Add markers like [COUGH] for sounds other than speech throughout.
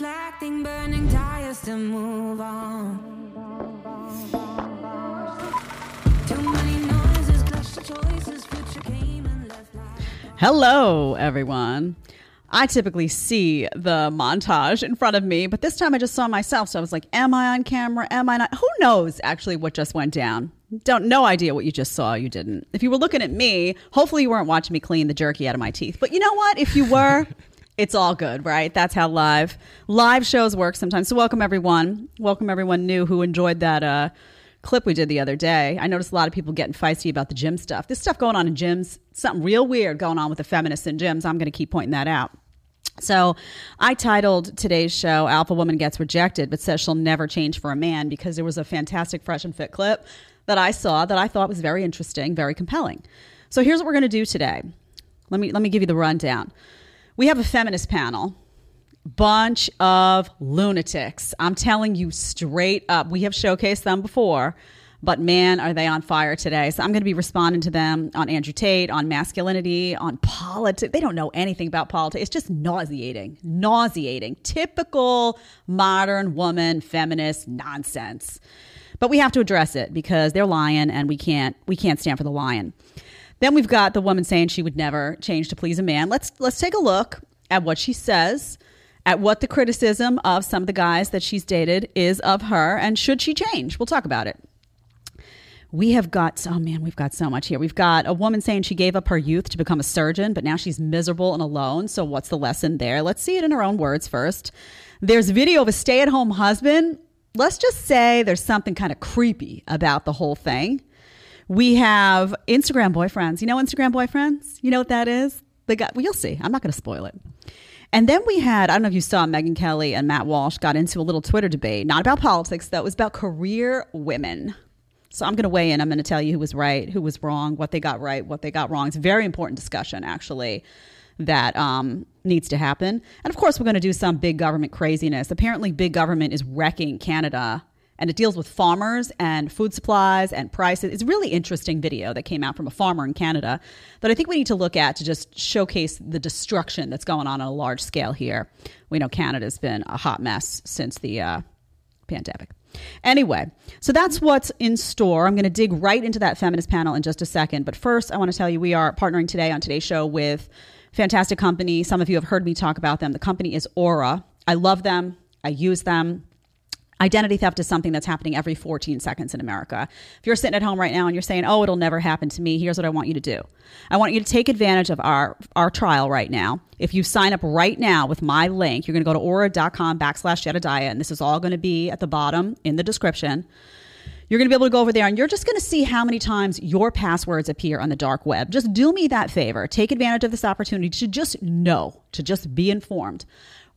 reflecting, burning tires to move on. Too many noises, clash the choices, future came and left like. Hello, everyone. I typically see the montage in front of me, but this time I just saw myself. So I was like, Am I on camera? Am I not? Who knows actually what just went down? Don't no idea what you just saw. You didn't. If you were looking at me, hopefully you weren't watching me clean the jerky out of my teeth. But you know what? If you were, [LAUGHS] it's all good, right? That's how live live shows work sometimes. So welcome everyone. Welcome everyone new who enjoyed that uh clip we did the other day. I noticed a lot of people getting feisty about the gym stuff. This stuff going on in gyms, something real weird going on with the feminists in gyms. I'm going to keep pointing that out. So, I titled today's show Alpha Woman Gets Rejected, but says she'll never change for a man because there was a fantastic Fresh and Fit clip that I saw that I thought was very interesting, very compelling. So, here's what we're going to do today. Let me, let me give you the rundown. We have a feminist panel bunch of lunatics. I'm telling you straight up. We have showcased them before, but man, are they on fire today. So I'm going to be responding to them on Andrew Tate, on masculinity, on politics. They don't know anything about politics. It's just nauseating, nauseating, typical modern woman feminist nonsense. But we have to address it because they're lying and we can't we can't stand for the lion. Then we've got the woman saying she would never change to please a man. Let's let's take a look at what she says at what the criticism of some of the guys that she's dated is of her and should she change. We'll talk about it. We have got, oh man, we've got so much here. We've got a woman saying she gave up her youth to become a surgeon, but now she's miserable and alone. So, what's the lesson there? Let's see it in her own words first. There's video of a stay at home husband. Let's just say there's something kind of creepy about the whole thing. We have Instagram boyfriends. You know Instagram boyfriends? You know what that is? They got, well, you'll see. I'm not going to spoil it. And then we had, I don't know if you saw Megyn Kelly and Matt Walsh got into a little Twitter debate, not about politics, though, it was about career women. So I'm going to weigh in. I'm going to tell you who was right, who was wrong, what they got right, what they got wrong. It's a very important discussion, actually, that um, needs to happen. And of course, we're going to do some big government craziness. Apparently, big government is wrecking Canada and it deals with farmers and food supplies and prices. It's a really interesting video that came out from a farmer in Canada that I think we need to look at to just showcase the destruction that's going on on a large scale here. We know Canada's been a hot mess since the uh, pandemic. Anyway, so that's what's in store. I'm going to dig right into that feminist panel in just a second. But first, I want to tell you we are partnering today on today's show with fantastic company. Some of you have heard me talk about them. The company is Aura. I love them. I use them. Identity theft is something that's happening every 14 seconds in America. If you're sitting at home right now and you're saying, "Oh, it'll never happen to me," here's what I want you to do. I want you to take advantage of our our trial right now. If you sign up right now with my link, you're going to go to aura.com backslash Jedediah, and this is all going to be at the bottom in the description. You're going to be able to go over there and you're just going to see how many times your passwords appear on the dark web. Just do me that favor. Take advantage of this opportunity to just know, to just be informed.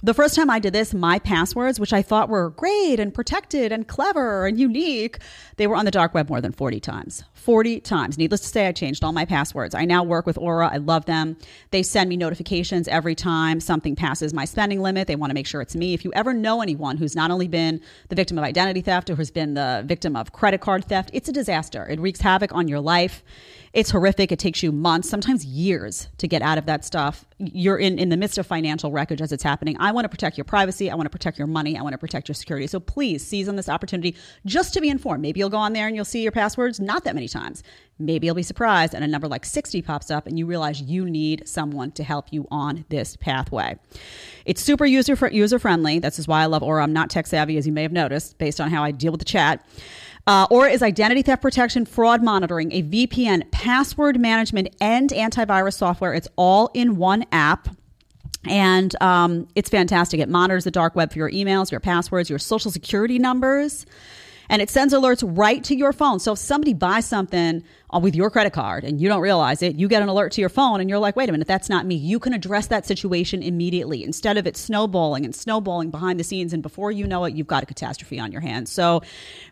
The first time I did this, my passwords, which I thought were great and protected and clever and unique, they were on the dark web more than 40 times. 40 times. Needless to say, I changed all my passwords. I now work with Aura. I love them. They send me notifications every time something passes my spending limit. They want to make sure it's me. If you ever know anyone who's not only been the victim of identity theft or who's been the victim of credit card theft, it's a disaster. It wreaks havoc on your life. It's horrific. It takes you months, sometimes years to get out of that stuff. You're in, in the midst of financial wreckage as it's happening. I want to protect your privacy. I want to protect your money. I want to protect your security. So please seize on this opportunity just to be informed. Maybe you'll go on there and you'll see your passwords not that many times. Maybe you'll be surprised and a number like 60 pops up and you realize you need someone to help you on this pathway. It's super user user friendly. This is why I love Aura. I'm not tech savvy, as you may have noticed, based on how I deal with the chat. Uh, Aura is identity theft protection, fraud monitoring, a VPN, password management, and antivirus software. It's all in one app. And um, it's fantastic. It monitors the dark web for your emails, your passwords, your social security numbers and it sends alerts right to your phone. So if somebody buys something uh, with your credit card and you don't realize it, you get an alert to your phone and you're like, wait a minute, that's not me. You can address that situation immediately instead of it snowballing and snowballing behind the scenes. And before you know it, you've got a catastrophe on your hands. So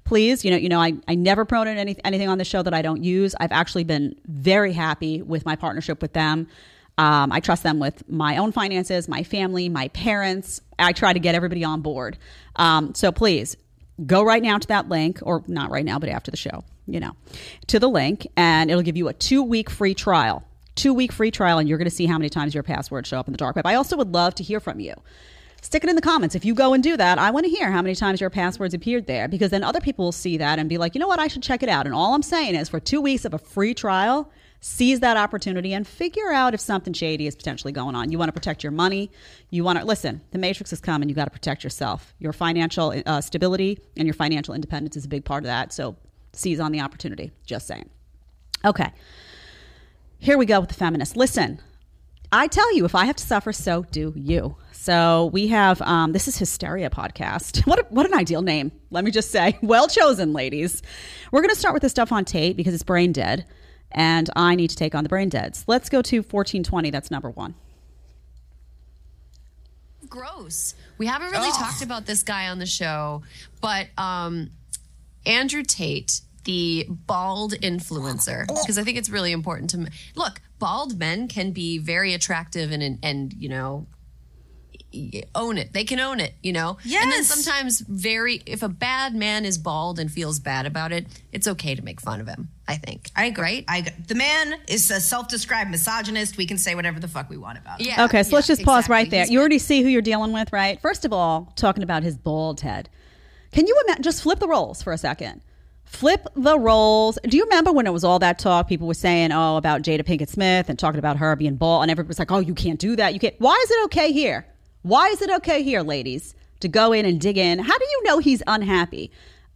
please, you know, you know, I, I never promote any, anything on the show that I don't use. I've actually been very happy with my partnership with them. Um, I trust them with my own finances, my family, my parents. I try to get everybody on board. Um, so please go right now to that link, or not right now, but after the show, you know, to the link, and it'll give you a two week free trial. Two week free trial, and you're going to see how many times your passwords show up in the dark web. I also would love to hear from you. Stick it in the comments. If you go and do that, I want to hear how many times your passwords appeared there because then other people will see that and be like, you know what, I should check it out. And all I'm saying is for two weeks of a free trial, seize that opportunity and figure out if something shady is potentially going on. You want to protect your money. You want to listen. The matrix is coming. You got to protect yourself. Your financial uh, stability and your financial independence is a big part of that. So seize on the opportunity. Just saying. Okay. Here we go with the feminist. Listen, I tell you, if I have to suffer, so do you. So we have um, this is Hysteria podcast. [LAUGHS] What a, what an ideal name. Let me just say, well chosen, ladies. We're going to start with the stuff on Tate because it's brain dead, and I need to take on the brain deads. Let's go to 1420. That's number one. gross. We haven't really talked about this guy on the show, but um, Andrew Tate, the bald influencer, because I think it's really important to m- look. Bald men can be very attractive and and, and you know y- own it. They can own it, you know. Yes. And then sometimes very if a bad man is bald and feels bad about it, it's okay to make fun of him. I think. I agree. Right? I agree. the man is a self-described misogynist. We can say whatever the fuck we want about him. yeah. Okay, so yeah, let's just pause exactly. right there. He's You already see who you're dealing with, right? First of all, talking about his bald head. Can you imagine? Just flip the roles for a second. Flip the roles. Do you remember when it was all that talk? People were saying, "Oh, about Jada Pinkett Smith and talking about her being bald," and everybody was like, "Oh, you can't do that. You can't." Why is it okay here? Why is it okay here, ladies, to go in and dig in? How do you know he's unhappy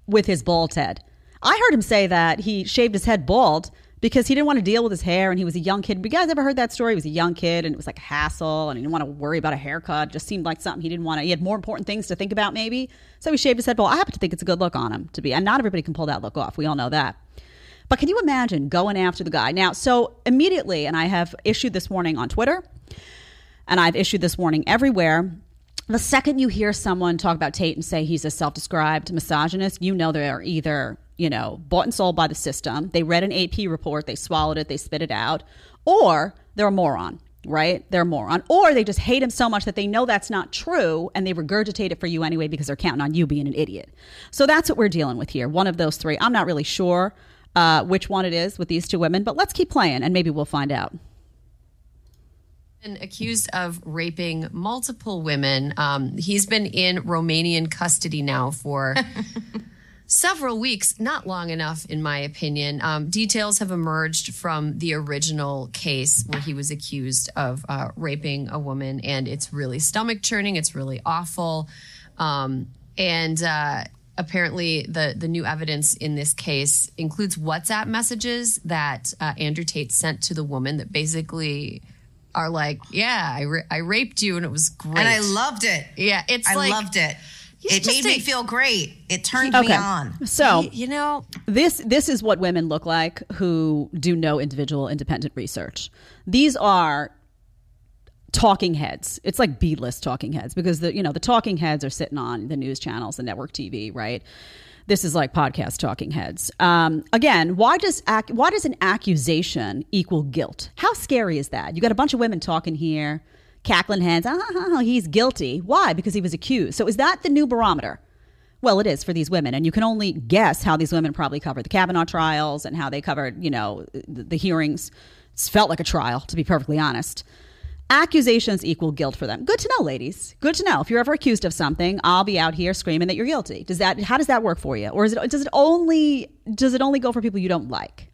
with his bald head? I heard him say that he shaved his head bald because he didn't want to deal with his hair and he was a young kid. You guys ever heard that story? He was a young kid and it was like a hassle and he didn't want to worry about a haircut. It just seemed like something he didn't want to. He had more important things to think about, maybe. So he shaved his head bald. I happen to think it's a good look on him to be, and not everybody can pull that look off. We all know that. But can you imagine going after the guy? Now, so immediately, and I have issued this warning on Twitter and I've issued this warning everywhere. The second you hear someone talk about Tate and say he's a self described misogynist, you know they're either, you know, bought and sold by the system. They read an AP report, they swallowed it, they spit it out, or they're a moron, right? They're a moron. Or they just hate him so much that they know that's not true and they regurgitate it for you anyway because they're counting on you being an idiot. So that's what we're dealing with here. One of those three. I'm not really sure uh, which one it is with these two women, but let's keep playing and maybe we'll find out. Been accused of raping multiple women. Um, he's been in Romanian custody now for [LAUGHS] several weeks, not long enough, in my opinion. Um, details have emerged from the original case where he was accused of uh, raping a woman, and it's really stomach churning. It's really awful. Um, and uh, apparently, the, the new evidence in this case includes WhatsApp messages that uh, Andrew Tate sent to the woman that basically are like, yeah, I, ra- I raped you and it was great. And I loved it. Yeah, it's I like- loved it. It made a- me feel great. It turned Okay. me on. So you know, this this is what women look like who do no individual independent research. These are talking heads. It's like B list talking heads because the you know the talking heads are sitting on the news channels, the network TV, right? This is like podcast talking heads. Um, again, why does ac- why does an accusation equal guilt? How scary is that? You got a bunch of women talking here, cackling heads. Ah, he's guilty. Why? Because he was accused. So is that the new barometer? Well, it is for these women, and you can only guess how these women probably covered the Kavanaugh trials and how they covered, you know, the, the hearings. It felt like a trial, to be perfectly honest. Accusations equal guilt for them. Good to know, ladies. Good to know. If you're ever accused of something, I'll be out here screaming that you're guilty. Does that? How does that work for you? Or is it? Does it only? Does it only go for people you don't like?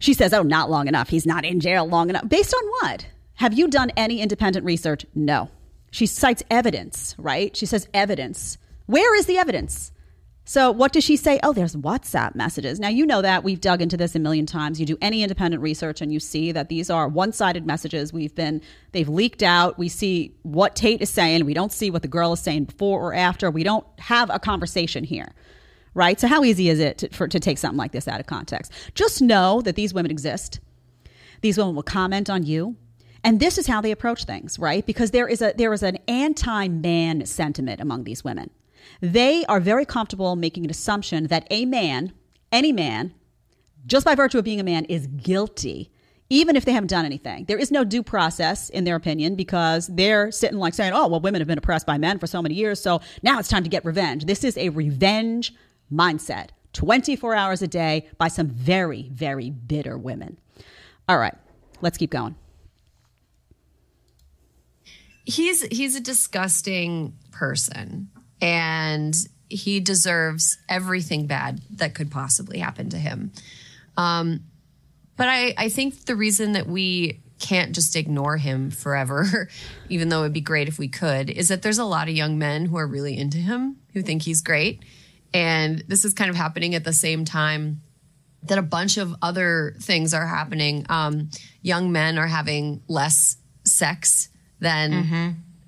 She says, "Oh, not long enough. He's not in jail long enough." Based on what? Have you done any independent research? No. She cites evidence, right? She says evidence. Where is the evidence? So what does she say? Oh, there's WhatsApp messages. Now you know that we've dug into this a million times. You do any independent research and you see that these are one-sided messages. We've been they've leaked out. We see what Tate is saying. We don't see what the girl is saying before or after. We don't have a conversation here. Right? So how easy is it to, for, to take something like this out of context? Just know that these women exist. These women will comment on you. And this is how they approach things, right? Because there is a there is an anti-man sentiment among these women. They are very comfortable making an assumption that a man, any man, just by virtue of being a man, is guilty, even if they haven't done anything. There is no due process, in their opinion, because they're sitting like saying, oh, well, women have been oppressed by men for so many years, so now it's time to get revenge. This is a revenge mindset, 24 hours a day, by some very, very bitter women. All right, let's keep going. he's he's a disgusting person and he deserves everything bad that could possibly happen to him. Um, but I, I think the reason that we can't just ignore him forever [LAUGHS] even though it'd be great if we could is that there's a lot of young men who are really into him who think he's great. And this is kind of happening at the same time that a bunch of other things are happening. Um, young men are having less sex than,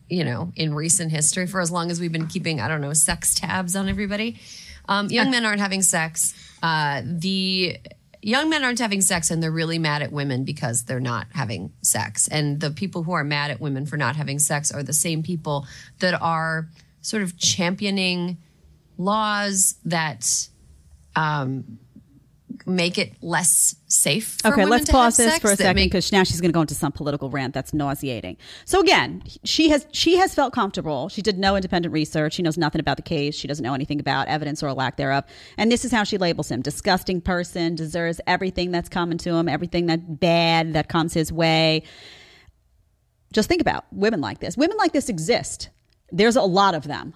you know, in recent history for as long as we've been keeping, I don't know, sex tabs on everybody. Um, young men aren't having sex. Uh, the young men aren't having sex and they're really mad at women because they're not having sex. And the people who are mad at women for not having sex are the same people that are sort of championing laws that um, make it less safe. For Okay, let's pause this for a second make- because now she's going to go into some political rant that's nauseating. So again, she has she has felt comfortable. She did no independent research. She knows nothing about the case. She doesn't know anything about evidence or lack thereof. And this is how she labels him: disgusting person, deserves everything that's coming to him, everything that bad that comes his way. Just think about women like this. Women like this exist. There's a lot of them.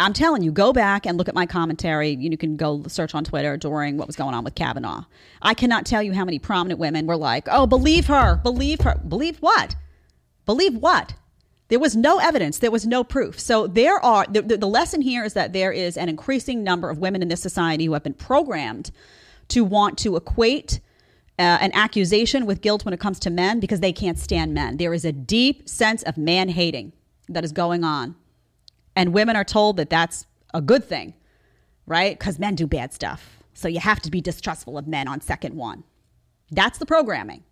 I'm telling you, go back and look at my commentary. You can go search on Twitter during what was going on with Kavanaugh. I cannot tell you how many prominent women were like, oh, believe her, believe her. Believe what? Believe what? There was no evidence. There was no proof. So there are, the, the, lesson here is that there is an increasing number of women in this society who have been programmed to want to equate uh, an accusation with guilt when it comes to men because they can't stand men. There is a deep sense of man hating that is going on. And women are told that that's a good thing, right? Because men do bad stuff. So you have to be distrustful of men on second one. That's the programming.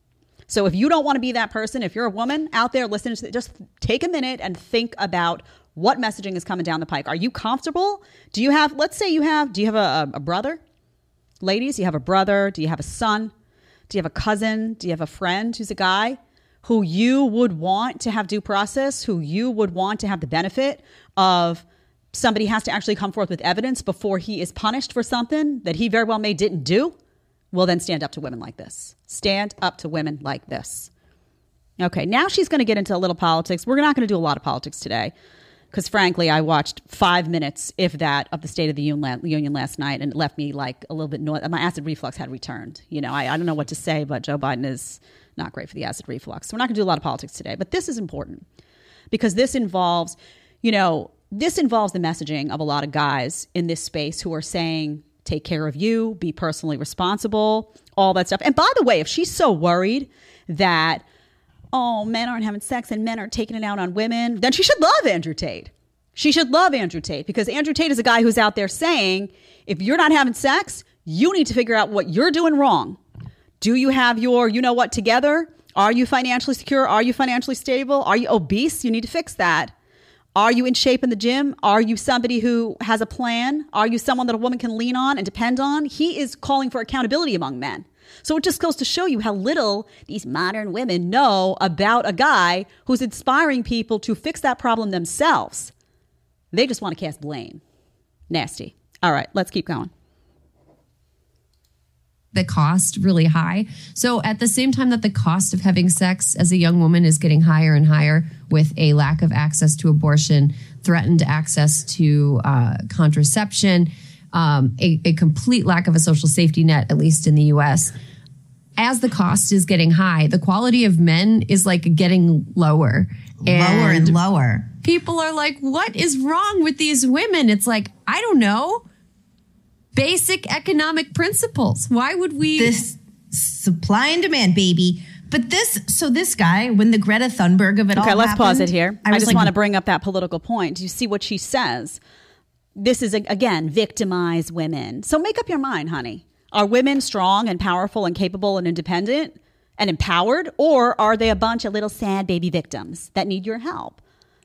So if you don't want to be that person, if you're a woman out there listening to just take a minute and think about what messaging is coming down the pike. Are you comfortable? Do you have, let's say you have, do you have a, a brother? Ladies, you have a brother? Do you have a son? Do you have a cousin? Do you have a friend who's a guy who you would want to have due process, who you would want to have the benefit of somebody has to actually come forth with evidence before he is punished for something that he very well may didn't do? Well, then stand up to women like this. Stand up to women like this. Okay, now she's going to get into a little politics. We're not going to do a lot of politics today because, frankly, I watched five minutes, if that, of the State of the Union last night, and it left me like a little bit. My acid reflux had returned. You know, I, I don't know what to say, but Joe Biden is not great for the acid reflux. So we're not going to do a lot of politics today, but this is important because this involves, you know, this involves the messaging of a lot of guys in this space who are saying, take care of you, be personally responsible, all that stuff. And by the way, if she's so worried that, oh, men aren't having sex and men are taking it out on women, then she should love Andrew Tate. She should love Andrew Tate because Andrew Tate is a guy who's out there saying, if you're not having sex, you need to figure out what you're doing wrong. Do you have your, you know what, together? Are you financially secure? Are you financially stable? Are you obese? You need to fix that. Are you in shape in the gym? Are you somebody who has a plan? Are you someone that a woman can lean on and depend on? He is calling for accountability among men. So it just goes to show you how little these modern women know about a guy who's inspiring people to fix that problem themselves. They just want to cast blame. Nasty. All right, let's keep going. The cost really high. So at the same time that the cost of having sex as a young woman is getting higher and higher with a lack of access to abortion, threatened access to uh, contraception, um, a, a complete lack of a social safety net, at least in the U.S. As the cost is getting high, the quality of men is like getting lower. And Lower and lower. people are like, what is wrong with these women? It's like, I don't know. Basic economic principles. Why would we? This supply and demand, baby. But this, so this guy, when the Greta Thunberg of it all Okay, let's pause it here. I, was just like, want to bring up that political point. Do you see what she says? This is, again, victimize women. So make up your mind, honey. Are women strong and powerful and capable and independent and empowered? Or are they a bunch of little sad baby victims that need your help?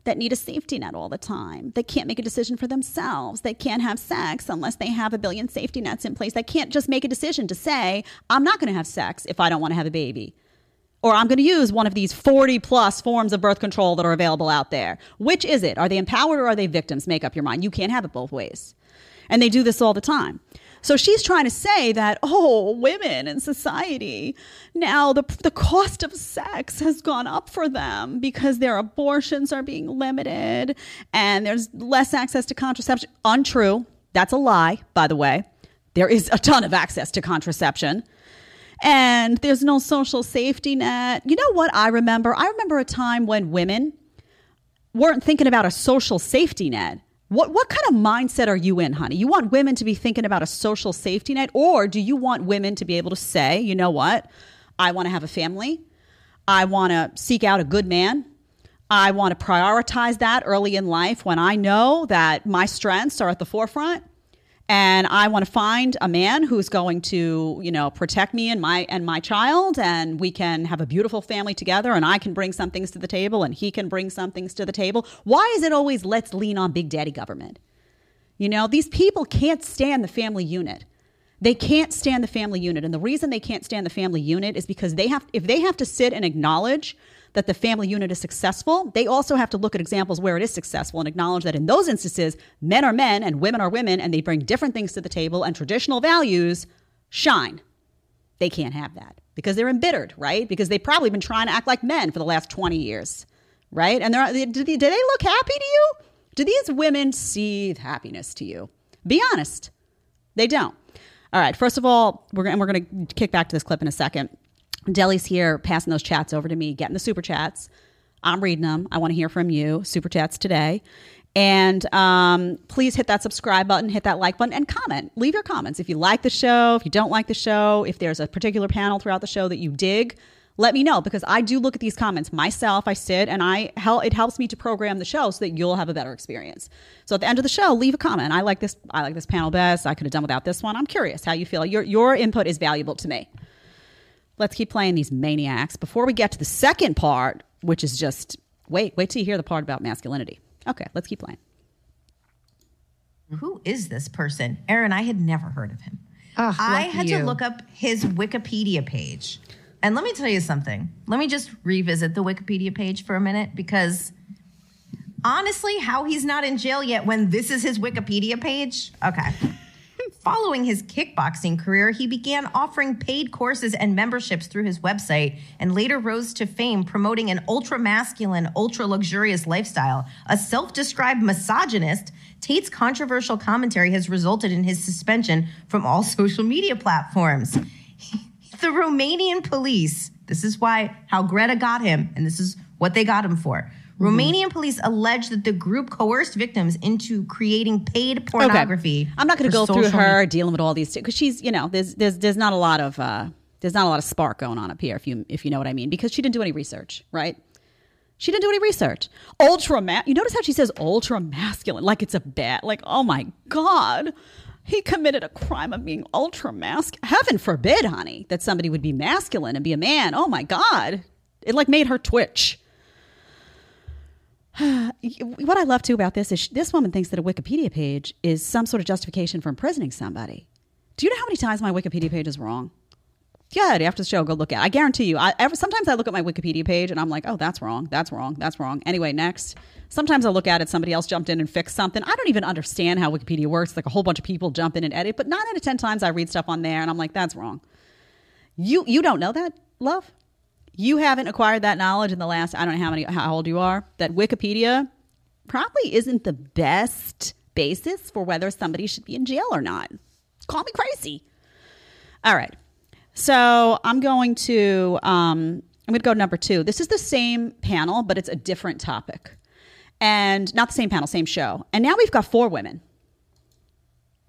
That need a safety net all the time, that can't make a decision for themselves, that can't have sex unless they have a billion safety nets in place, that can't just make a decision to say, I'm not going to have sex if I don't want to have a baby or I'm going to use one of these 40 plus forms of birth control that are available out there. Which is it? Are they empowered or are they victims? Make up your mind. You can't have it both ways. And they do this all the time. So she's trying to say that, [LAUGHS] oh, women in society, now the, the cost of sex has gone up for them because their abortions are being limited and there's less access to contraception. Untrue. That's a lie, by the way. There is a ton of access to contraception and there's no social safety net. You know what I remember? I remember a time when women weren't thinking about a social safety net. What what kind of mindset are you in, honey? You want women to be thinking about a social safety net or do you want women to be able to say, "You know what? I want to have a family. I want to seek out a good man. I want to prioritize that early in life when I know that my strengths are at the forefront." And I want to find a man who's going to, you know, protect me and my and my child, and we can have a beautiful family together, and I can bring some things to the table, and he can bring some things to the table. Why is it always let's lean on big daddy government? You know, these people can't stand the family unit. They can't stand the family unit, and the reason they can't stand the family unit is because they have if they have to sit and acknowledge that the family unit is successful, they also have to look at examples where it is successful and acknowledge that in those instances, men are men and women are women, and they bring different things to the table, and traditional values shine. They can't have that because they're embittered, right? Because they've probably been trying to act like men for the last 20 years, right? And they're, do, they, do they look happy to you? Do these women seethe happiness to you? Be honest. They don't. All right. First of all, we're, and we're going to kick back to this clip in a second. Deli's here passing those chats over to me, getting the super chats. I'm reading them. I want to hear from you. Super chats today. And um, please hit that subscribe button, hit that like button, and comment. Leave your comments. If you like the show, if you don't like the show, if there's a particular panel throughout the show that you dig, let me know because I do look at these comments myself. I sit and I hel- it helps me to program the show so that you'll have a better experience. So at the end of the show, leave a comment. I like this. I like this panel best. I could have done without this one. I'm curious how you feel. Your your input is valuable to me. Let's keep playing these maniacs before we get to the second part, which is just wait, wait till you hear the part about masculinity. Okay, let's keep playing. Who is this person? Aaron, I had never heard of him. Ugh, I had you. to look up his Wikipedia page. And let me tell you something. Let me just revisit the Wikipedia page for a minute because honestly, how he's not in jail yet when this is his Wikipedia page? Okay. Following his kickboxing career, he began offering paid courses and memberships through his website and later rose to fame promoting an ultra masculine, ultra luxurious lifestyle. A self described misogynist, Tate's controversial commentary has resulted in his suspension from all [LAUGHS] social media platforms. [LAUGHS] the Romanian police, this is why how Greta got him, and this is what they got him for. Romanian police allege that the group coerced victims into creating paid pornography. I'm not going to go through her dealing with all these because she's, you know, there's there's there's not a lot of uh, there's not a lot of spark going on up here if you if you know what I mean because she didn't do any research, right? She didn't do any research. Ultra ma- You notice how she says ultra masculine, like it's a bad, like oh my god, he committed a crime of being ultra masculine. Heaven forbid, honey, that somebody would be masculine and be a man. Oh my god, it like made her twitch. [SIGHS] what I love too about this is this woman thinks that a Wikipedia page is some sort of justification for imprisoning somebody. Do you know how many times my Wikipedia page is wrong? Good. After the show, go look at. it. I guarantee you. I ever, sometimes I look at my Wikipedia page and I'm like, oh, that's wrong. That's wrong. That's wrong. Anyway, next. Sometimes I look at it. Somebody else jumped in and fixed something. I don't even understand how Wikipedia works. Like a whole bunch of people jump in and edit. But nine out of ten times I read stuff on there and I'm like, that's wrong. You you don't know that, love. You haven't acquired that knowledge in the last I don't know how many how old you are. That Wikipedia probably isn't the best basis for whether somebody should be in jail or not. Call me crazy. All right. So I'm going to um, I'm going to go to number two. This is the same panel, but it's a different topic, and not the same panel, same show. And now we've got four women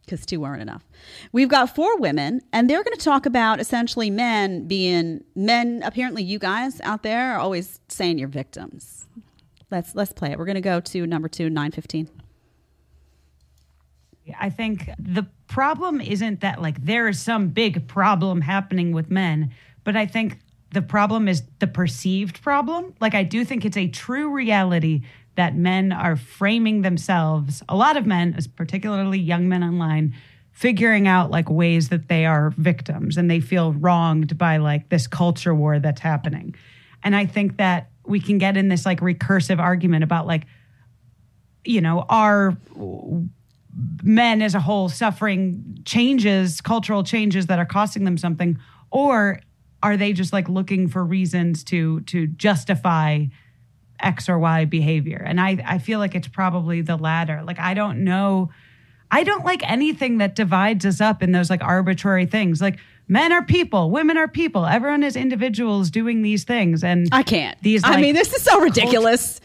because two weren't enough. We've got four women, and they're going to talk about essentially men being men. Apparently, you guys out there are always saying you're victims. Let's let's play it. We're going to go to number two, nine fifteen. I think the problem isn't that like there is some big problem happening with men, but I think the problem is the perceived problem. Like I do think it's a true reality that men are framing themselves, a lot of men, particularly young men online, figuring out like ways that they are victims and they feel wronged by like this culture war that's happening. And I think that we can get in this like recursive argument about like you know, are men as a whole suffering changes, cultural changes that are costing them something, or are they just like looking for reasons to to justify X or Y behavior? And I I feel like it's probably the latter. Like I don't know. I don't like anything that divides us up in those like arbitrary things. Like men are people, women are people. Everyone is individuals doing these things. And I can't. These I mean, this is so ridiculous.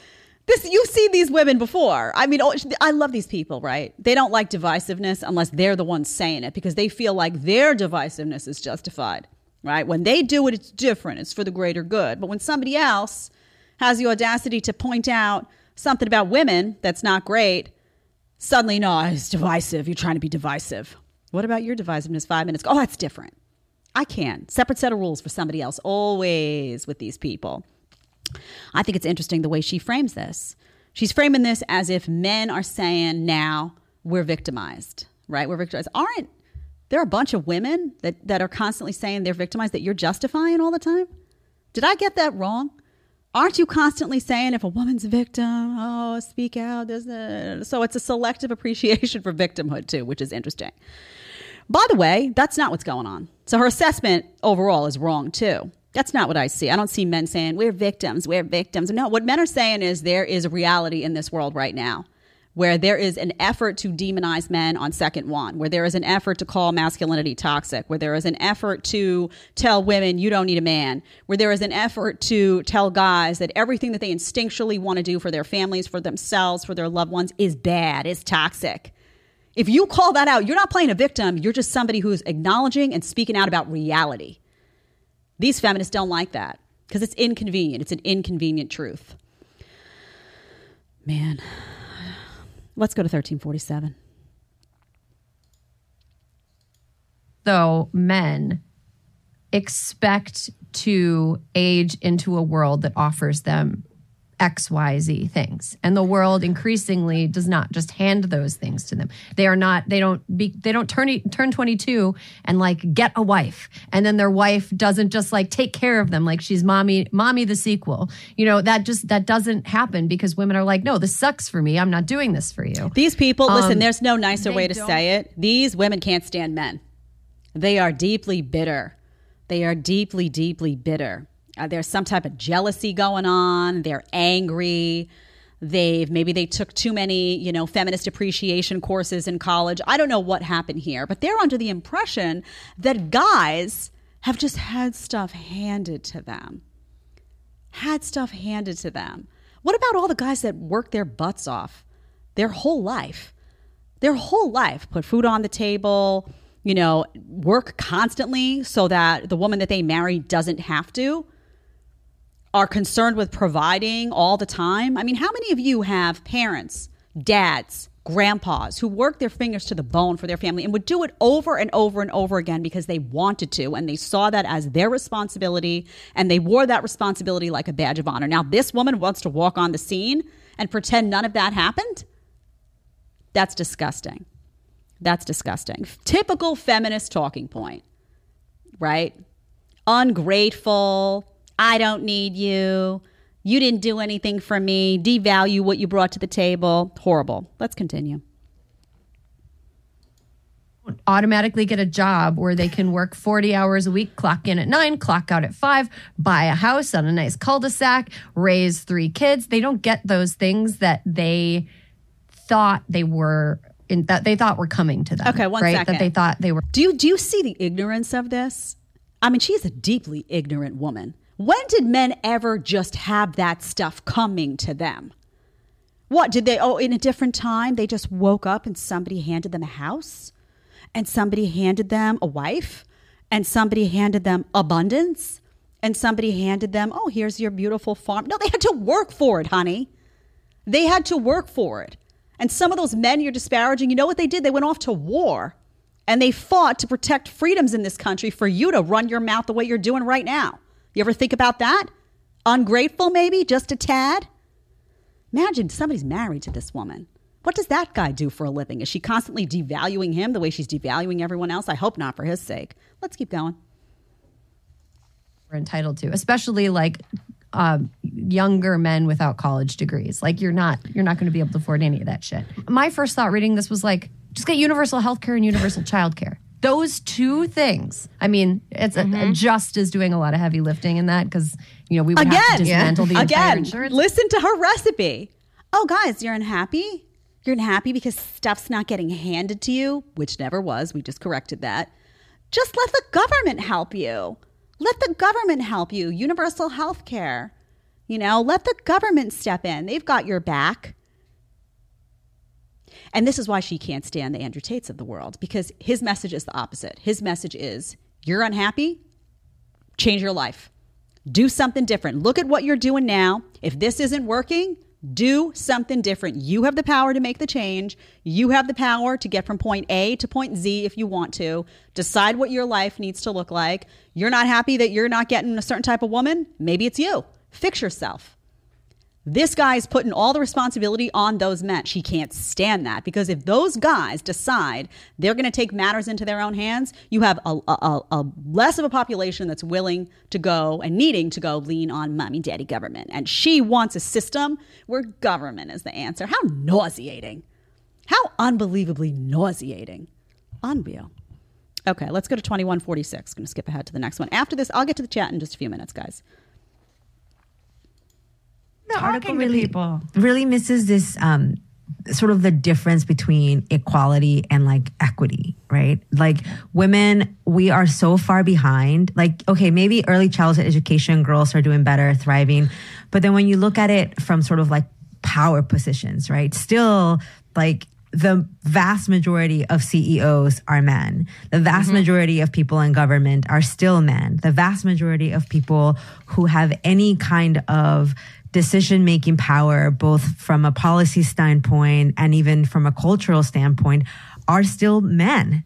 This you've seen these women before. I mean, oh, I love these people, right? They don't like divisiveness unless they're the ones saying it because they feel like their divisiveness is justified, right? When they do it, it's different. It's for the greater good. But when somebody else has the audacity to point out something about women that's not great, suddenly, no, it's divisive. You're trying to be divisive. What about your divisiveness five minutes? Oh, that's different. I can. Separate set of rules for somebody else, always with these people. I think it's interesting the way she frames this. She's framing this as if men are saying now we're victimized, right? We're victimized. Aren't there are a bunch of women that, that are constantly saying they're victimized that you're justifying all the time? Did I get that wrong? Aren't you constantly saying if a woman's a victim, oh, speak out? There's a, so it's a selective appreciation for victimhood too, which is interesting. By the way, that's not what's going on. So her assessment overall is wrong too. That's not what I see. I don't see men saying, we're victims, we're victims. No, what men are saying is there is a reality in this world right now where there is an effort to demonize men on second one, where there is an effort to call masculinity toxic, where there is an effort to tell women you don't need a man, where there is an effort to tell guys that everything that they instinctually want to do for their families, for themselves, for their loved ones is bad, is toxic. If you call that out, you're not playing a victim, you're just somebody who's acknowledging and speaking out about reality. These feminists don't like that because it's inconvenient. It's an inconvenient truth. Man, let's go to 1347. though men expect to age into a world that offers them XYZ things. And the world increasingly does not just hand those things to them. They are not, they don't be, they don't turn, turn 22 and like get a wife. And then their wife doesn't just like take care of them like she's mommy, mommy the sequel. You know, that just, that doesn't happen because women are like, no, this sucks for me. I'm not doing this for you. These people, listen, Um, there's no nicer way to say it. These women can't stand men. They are deeply bitter. They are deeply, deeply bitter. Uh, there's some type of jealousy going on. They're angry. They've maybe they took too many, you know, feminist appreciation courses in college. I don't know what happened here, but they're under the impression that guys have just had stuff handed to them had stuff handed to them. What about all the guys that work their butts off their whole life? Their whole life, put food on the table, you know, work constantly so that the woman that they marry doesn't have to, are concerned with providing all the time. I mean, how many of you have parents, dads, grandpas who work their fingers to the bone for their family and would do it over and over and over again because they wanted to and they saw that as their responsibility and they wore that responsibility like a badge of honor. Now, this woman wants to walk on the scene and pretend none of that happened? That's disgusting. That's disgusting. Typical feminist talking point, right? Ungrateful. I don't need you. You didn't do anything for me. Devalue what you brought to the table. Horrible. Let's continue. automatically get a job where they can work 40 hours a week, clock in at nine, clock out at five, buy a house on a nice cul de sac, raise three kids. They don't get those things that they thought they were. In, that they thought were coming to them. Okay, one right? second. That they thought they were. Do you do you see the ignorance of this? I mean, she's a deeply ignorant woman. When did men ever just have that stuff coming to them? What did they? Oh, in a different time, they just woke up and somebody handed them a house, and somebody handed them a wife, and somebody handed them abundance, and somebody handed them, oh, here's your beautiful farm. No, they had to work for it, honey. They had to work for it. And some of those men you're disparaging, you know what they did? They went off to war and they fought to protect freedoms in this country for you to run your mouth the way you're doing right now. You ever think about that? Ungrateful, maybe, just a tad? Imagine somebody's married to this woman. What does that guy do for a living? Is she constantly devaluing him the way she's devaluing everyone else? I hope not for his sake. Let's keep going. We're entitled to, especially like um, younger men without college degrees. Like you're not you're not going to be able to afford any of that shit. My first thought reading this was like, Just get universal health care and universal child care. Those two things. I mean, it's Mm-hmm. just as doing a lot of heavy lifting in that because you know we would have to dismantle the entire insurance. listen to her recipe. Oh, guys, you're unhappy? You're unhappy because stuff's not getting handed to you, which never was. We just corrected that. Just let the government help you. Let the government help you. Universal health care. You know, let the government step in. They've got your back. And this is why she can't stand the Andrew Tates of the world because his message is the opposite. His message is you're unhappy, change your life. Do something different. Look at what you're doing now. If this isn't working, do something different. You have the power to make the change. You have the power to get from point A to point Z if you want to. Decide what your life needs to look like. You're not happy that you're not getting a certain type of woman? Maybe it's you. Fix yourself. This guy's putting all the responsibility on those men. She can't stand that because if those guys decide they're going to take matters into their own hands, you have a, a, a- a less of a population that's willing to go and needing to go lean on mommy, daddy, government. And she wants a system where government is the answer. How nauseating! How unbelievably nauseating! Unreal. Okay, let's go to 2146. Going to skip ahead to the next one. After this, I'll get to the chat in just a few minutes, guys. The article Talking to really people. really misses this um sort of the difference between equality and like equity right like women we are so far behind like okay maybe early childhood education girls are doing better thriving but then when you look at it from sort of like power positions right still like the vast majority of CEOs are men. The vast majority of people in government are still men. The vast majority of people who have any kind of decision making power, both from a policy standpoint and even from a cultural standpoint, are still men.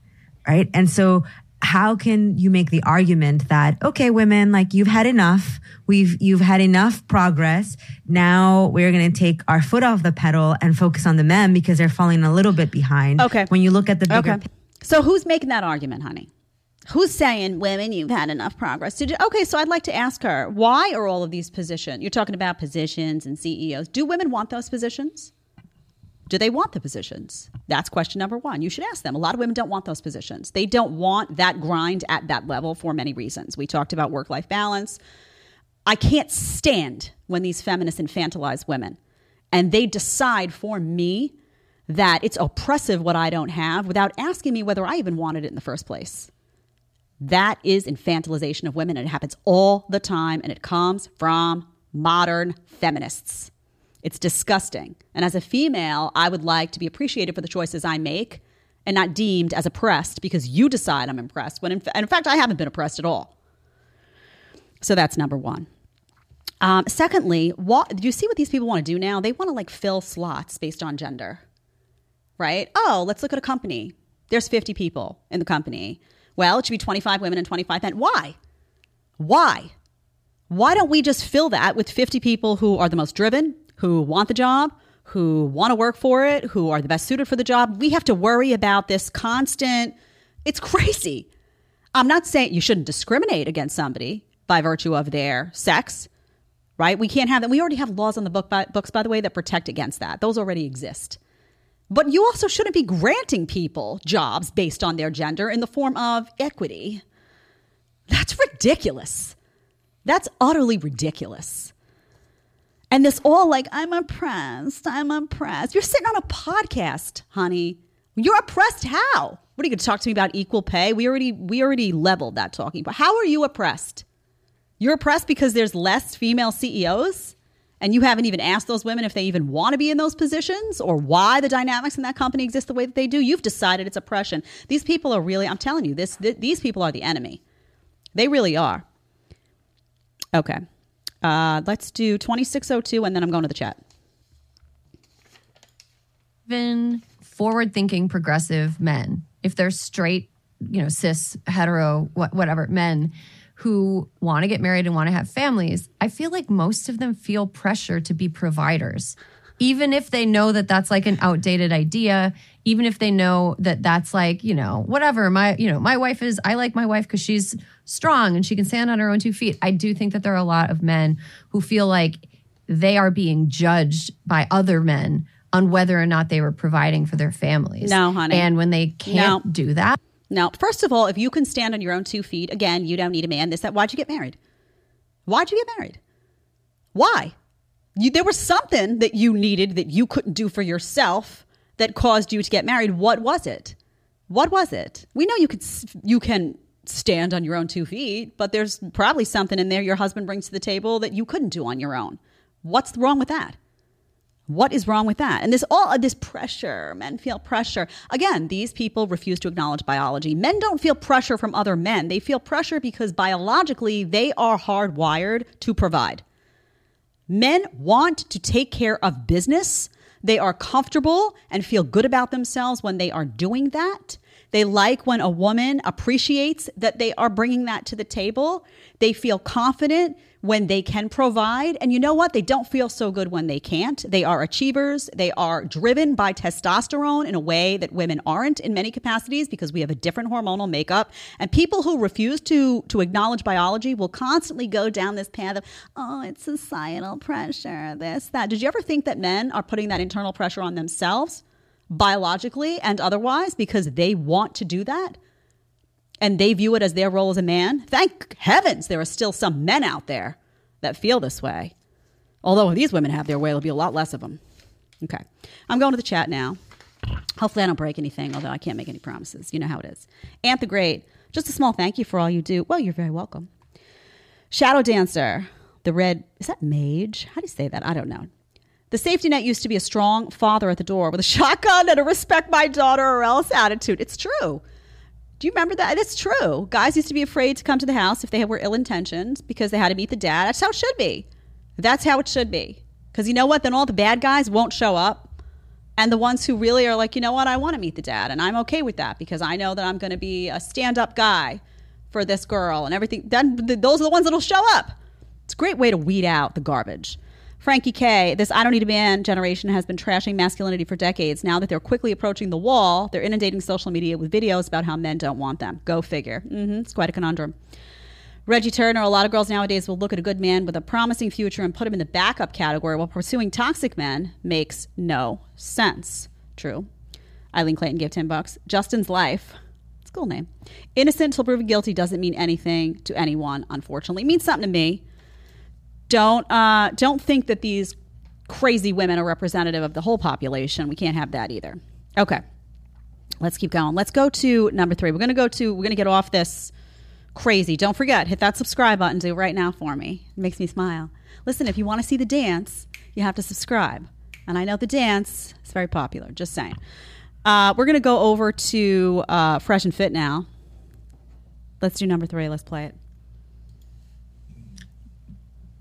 Right. And so how can you make the argument that okay women like you've had enough we've you've had enough progress now we're going to take our foot off the pedal and focus on the men because they're falling a little bit behind Okay. when you look at the bigger Okay. So who's making that argument, honey? Who's saying, women, you've had enough progress to do? Okay, so I'd like to ask her, why are all of these positions? You're talking about positions and CEOs. Do women want those positions? Do they want the positions? That's question number one. You should ask them. A lot of women don't want those positions. They don't want that grind at that level for many reasons. We talked about work life balance. I can't stand when these feminists infantilize women and they decide for me that it's oppressive what I don't have without asking me whether I even wanted it in the first place. That is infantilization of women and it happens all the time and it comes from modern feminists. It's disgusting. And as a female, I would like to be appreciated for the choices I make and not deemed as oppressed because you decide I'm impressed when in, fa- in fact I haven't been oppressed at all. So that's number one. Um, secondly, what, do you see what these people want to do now? They want to like fill slots based on gender, right? Oh, let's look at a company. There's 50 people in the company. Well, it should be 25 women and 25 men. Why? Why? Why don't we just fill that with 50 people who are the most driven, who want the job, who want to work for it, who are the best suited for the job? We have to worry about this constant, it's crazy. I'm not saying you shouldn't discriminate against somebody by virtue of their sex, right? We can't have that. We already have laws on the book by, books, by the way, that protect against that. Those already exist. But you also shouldn't be granting people jobs based on their gender in the form of equity. That's ridiculous. That's utterly ridiculous. And this all like, I'm oppressed, I'm oppressed. You're sitting on a podcast, honey. You're oppressed how? What are you going to talk to me about equal pay? We already we already leveled that talking. But how are you oppressed? You're oppressed because there's less female CEOs and you haven't even asked those women if they even want to be in those positions or why the dynamics in that company exist the way that they do. You've decided it's oppression. These people are really I'm telling you this th- these people are the enemy. They really are. Okay. Uh, let's do 2602 and then I'm going to the chat. even forward thinking progressive men, if they're straight, you know, cis, hetero, wha- whatever, men who want to get married and want to have families, I feel like most of them feel pressure to be providers. Even if they know that that's like an outdated idea, even if they know that that's like, you know, whatever, my, you know, my wife is, I like my wife because she's strong and she can stand on her own two feet. I do think that there are a lot of men who feel like they are being judged by other men on whether or not they were providing for their families. No, honey. And when they can't No. do that, Now, first of all, if you can stand on your own two feet, again, you don't need a man. This, that. Why'd you get married? Why'd you get married? Why? You, there was something that you needed that you couldn't do for yourself that caused you to get married. What was it? What was it? We know you could you can stand on your own two feet, but there's probably something in there your husband brings to the table that you couldn't do on your own. What's wrong with that? What is wrong with that? And this all this pressure, men feel pressure. Again, these people refuse to acknowledge biology. Men don't feel pressure from other men. They feel pressure because biologically they are hardwired to provide. Men want to take care of business. They are comfortable and feel good about themselves when they are doing that. They like when a woman appreciates that they are bringing that to the table. They feel confident when they can provide. And you know what? They don't feel so good when they can't. They are achievers. They are driven by testosterone in a way that women aren't in many capacities because we have a different hormonal makeup. And people who refuse to, to acknowledge biology will constantly go down this path of, oh, it's societal pressure, this, that. Did you ever think that men are putting that internal pressure on themselves, biologically and otherwise, because they want to do that? and they view it as their role as a man. Thank heavens there are still some men out there that feel this way. Although if these women have their way, there'll be a lot less of them. Okay. I'm going to the chat now. Hopefully, I don't break anything, although I can't make any promises. You know how it is. Ant the Great, just a small thank you for all you do. Well, you're very welcome. Shadow Dancer, the red, is that mage? How do you say that? I don't know. The safety net used to be a strong father at the door with a [LAUGHS] shotgun and a respect my daughter or else attitude. It's true. Do you remember that? It's true. Guys used to be afraid to come to the house if they were ill intentioned because they had to meet the dad. That's how it should be. That's how it should be. Because you know what? Then all the bad guys won't show up. And the ones who really are like, you know what? I want to meet the dad. And I'm okay with that because I know that I'm going to be a stand up guy for this girl and everything. Then those are the ones that'll show up. It's a great way to weed out the garbage. Frankie K, this I don't need a man generation has been trashing masculinity for decades. Now that they're quickly approaching the wall, they're inundating social media with videos about how men don't want them. Go figure. hmm it's quite a conundrum. Reggie Turner, a lot of girls nowadays will look at a good man with a promising future and put him in the backup category while pursuing toxic men makes no sense. True. Eileen Clayton gave 10 bucks. Justin's life. It's a cool name. Innocent till proven guilty doesn't mean anything to anyone, unfortunately. It means something to me. Don't uh, don't think that these crazy women are representative of the whole population. We can't have that either. Okay. Let's keep going. Let's go to number three. We're gonna go to we're gonna get off this crazy. Don't forget, hit that subscribe button. Do it right now for me. It makes me smile. Listen, if you want to see the dance, you have to subscribe. And I know the dance is very popular. Just saying. Uh, we're going to go over to uh, Fresh and Fit now. Let's do number three. Let's play it.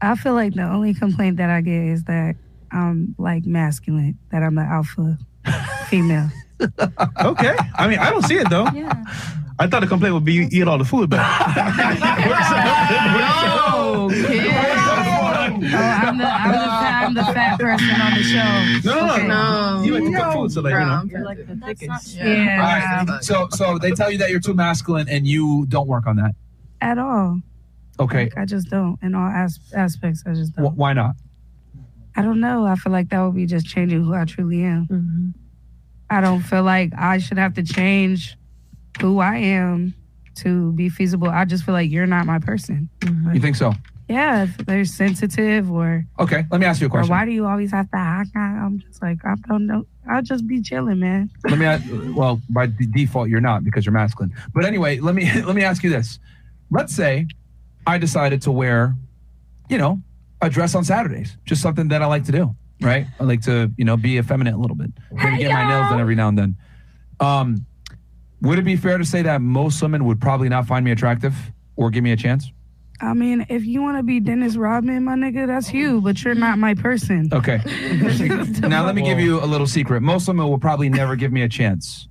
I feel like the only complaint that I get is that I'm like masculine, that I'm an alpha [LAUGHS] female. Okay. I mean, I don't see it though. Yeah. I thought the complaint would be you eat all the food, but Oh, I'm the, I'm the, fat, I'm the fat person on the show. no, no, Okay. no. You like to cook food, so like you know. You're like the thickest. All Yeah, right. So, so they tell you that you're too masculine, and you don't work on that. at all. Okay. Like, I just don't. In all as- aspects, I just don't. Wh- why not? I don't know. I feel like that would be just changing who I truly am. Mm-hmm. I don't feel like I should have to change who I am to be feasible. I just feel like you're not my person. You think so? Yeah, if they're sensitive or Okay. Let me ask you a or question. why do you always have to hack? I- I'm just like I don't know. I'll just be chilling, man. [LAUGHS] Let me. Ask, well, by d- default, you're not because you're masculine. But anyway, let me [LAUGHS] let me ask you this. Let's say I decided to wear, you know, a dress on Saturdays, just something that I like to do. Right? I like to, you know, be effeminate a little bit. Maybe get my nails done every now and then. Um, would it be fair to say that most women would probably not find me attractive or give me a chance? I mean, if you want to be Dennis Rodman, my nigga, that's you, but you're not my person. Okay. [LAUGHS] now let me give you a little secret. Most women will probably never give me a chance.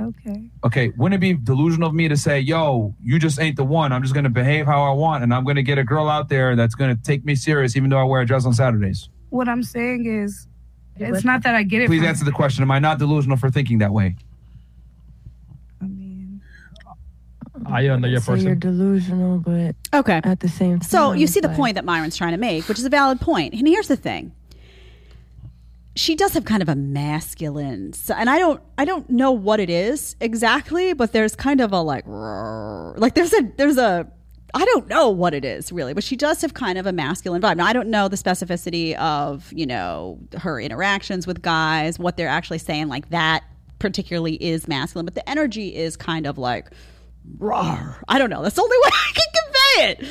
Okay. Okay, wouldn't it be delusional of me to say, "Yo, you just ain't the one. I'm just gonna behave how I want, and I'm gonna get a girl out there that's gonna take me serious, even though I wear a dress on Saturdays." What I'm saying is, it's not that I get it. Please from- answer the question. Am I not delusional for thinking that way? I mean, Are you under your So you're delusional, but Okay. at the same time. So you see the point that Myron's trying to make, which is a valid point. And here's the thing. She does have kind of a masculine so, and i don't i don't know what it is exactly but there's kind of a like like there's a there's a i don't know what it is really but she does have kind of a masculine vibe now i don't know the specificity of you know her interactions with guys what they're actually saying like that particularly is masculine but the energy is kind of like roar. i don't know that's the only [LAUGHS] way i can convey it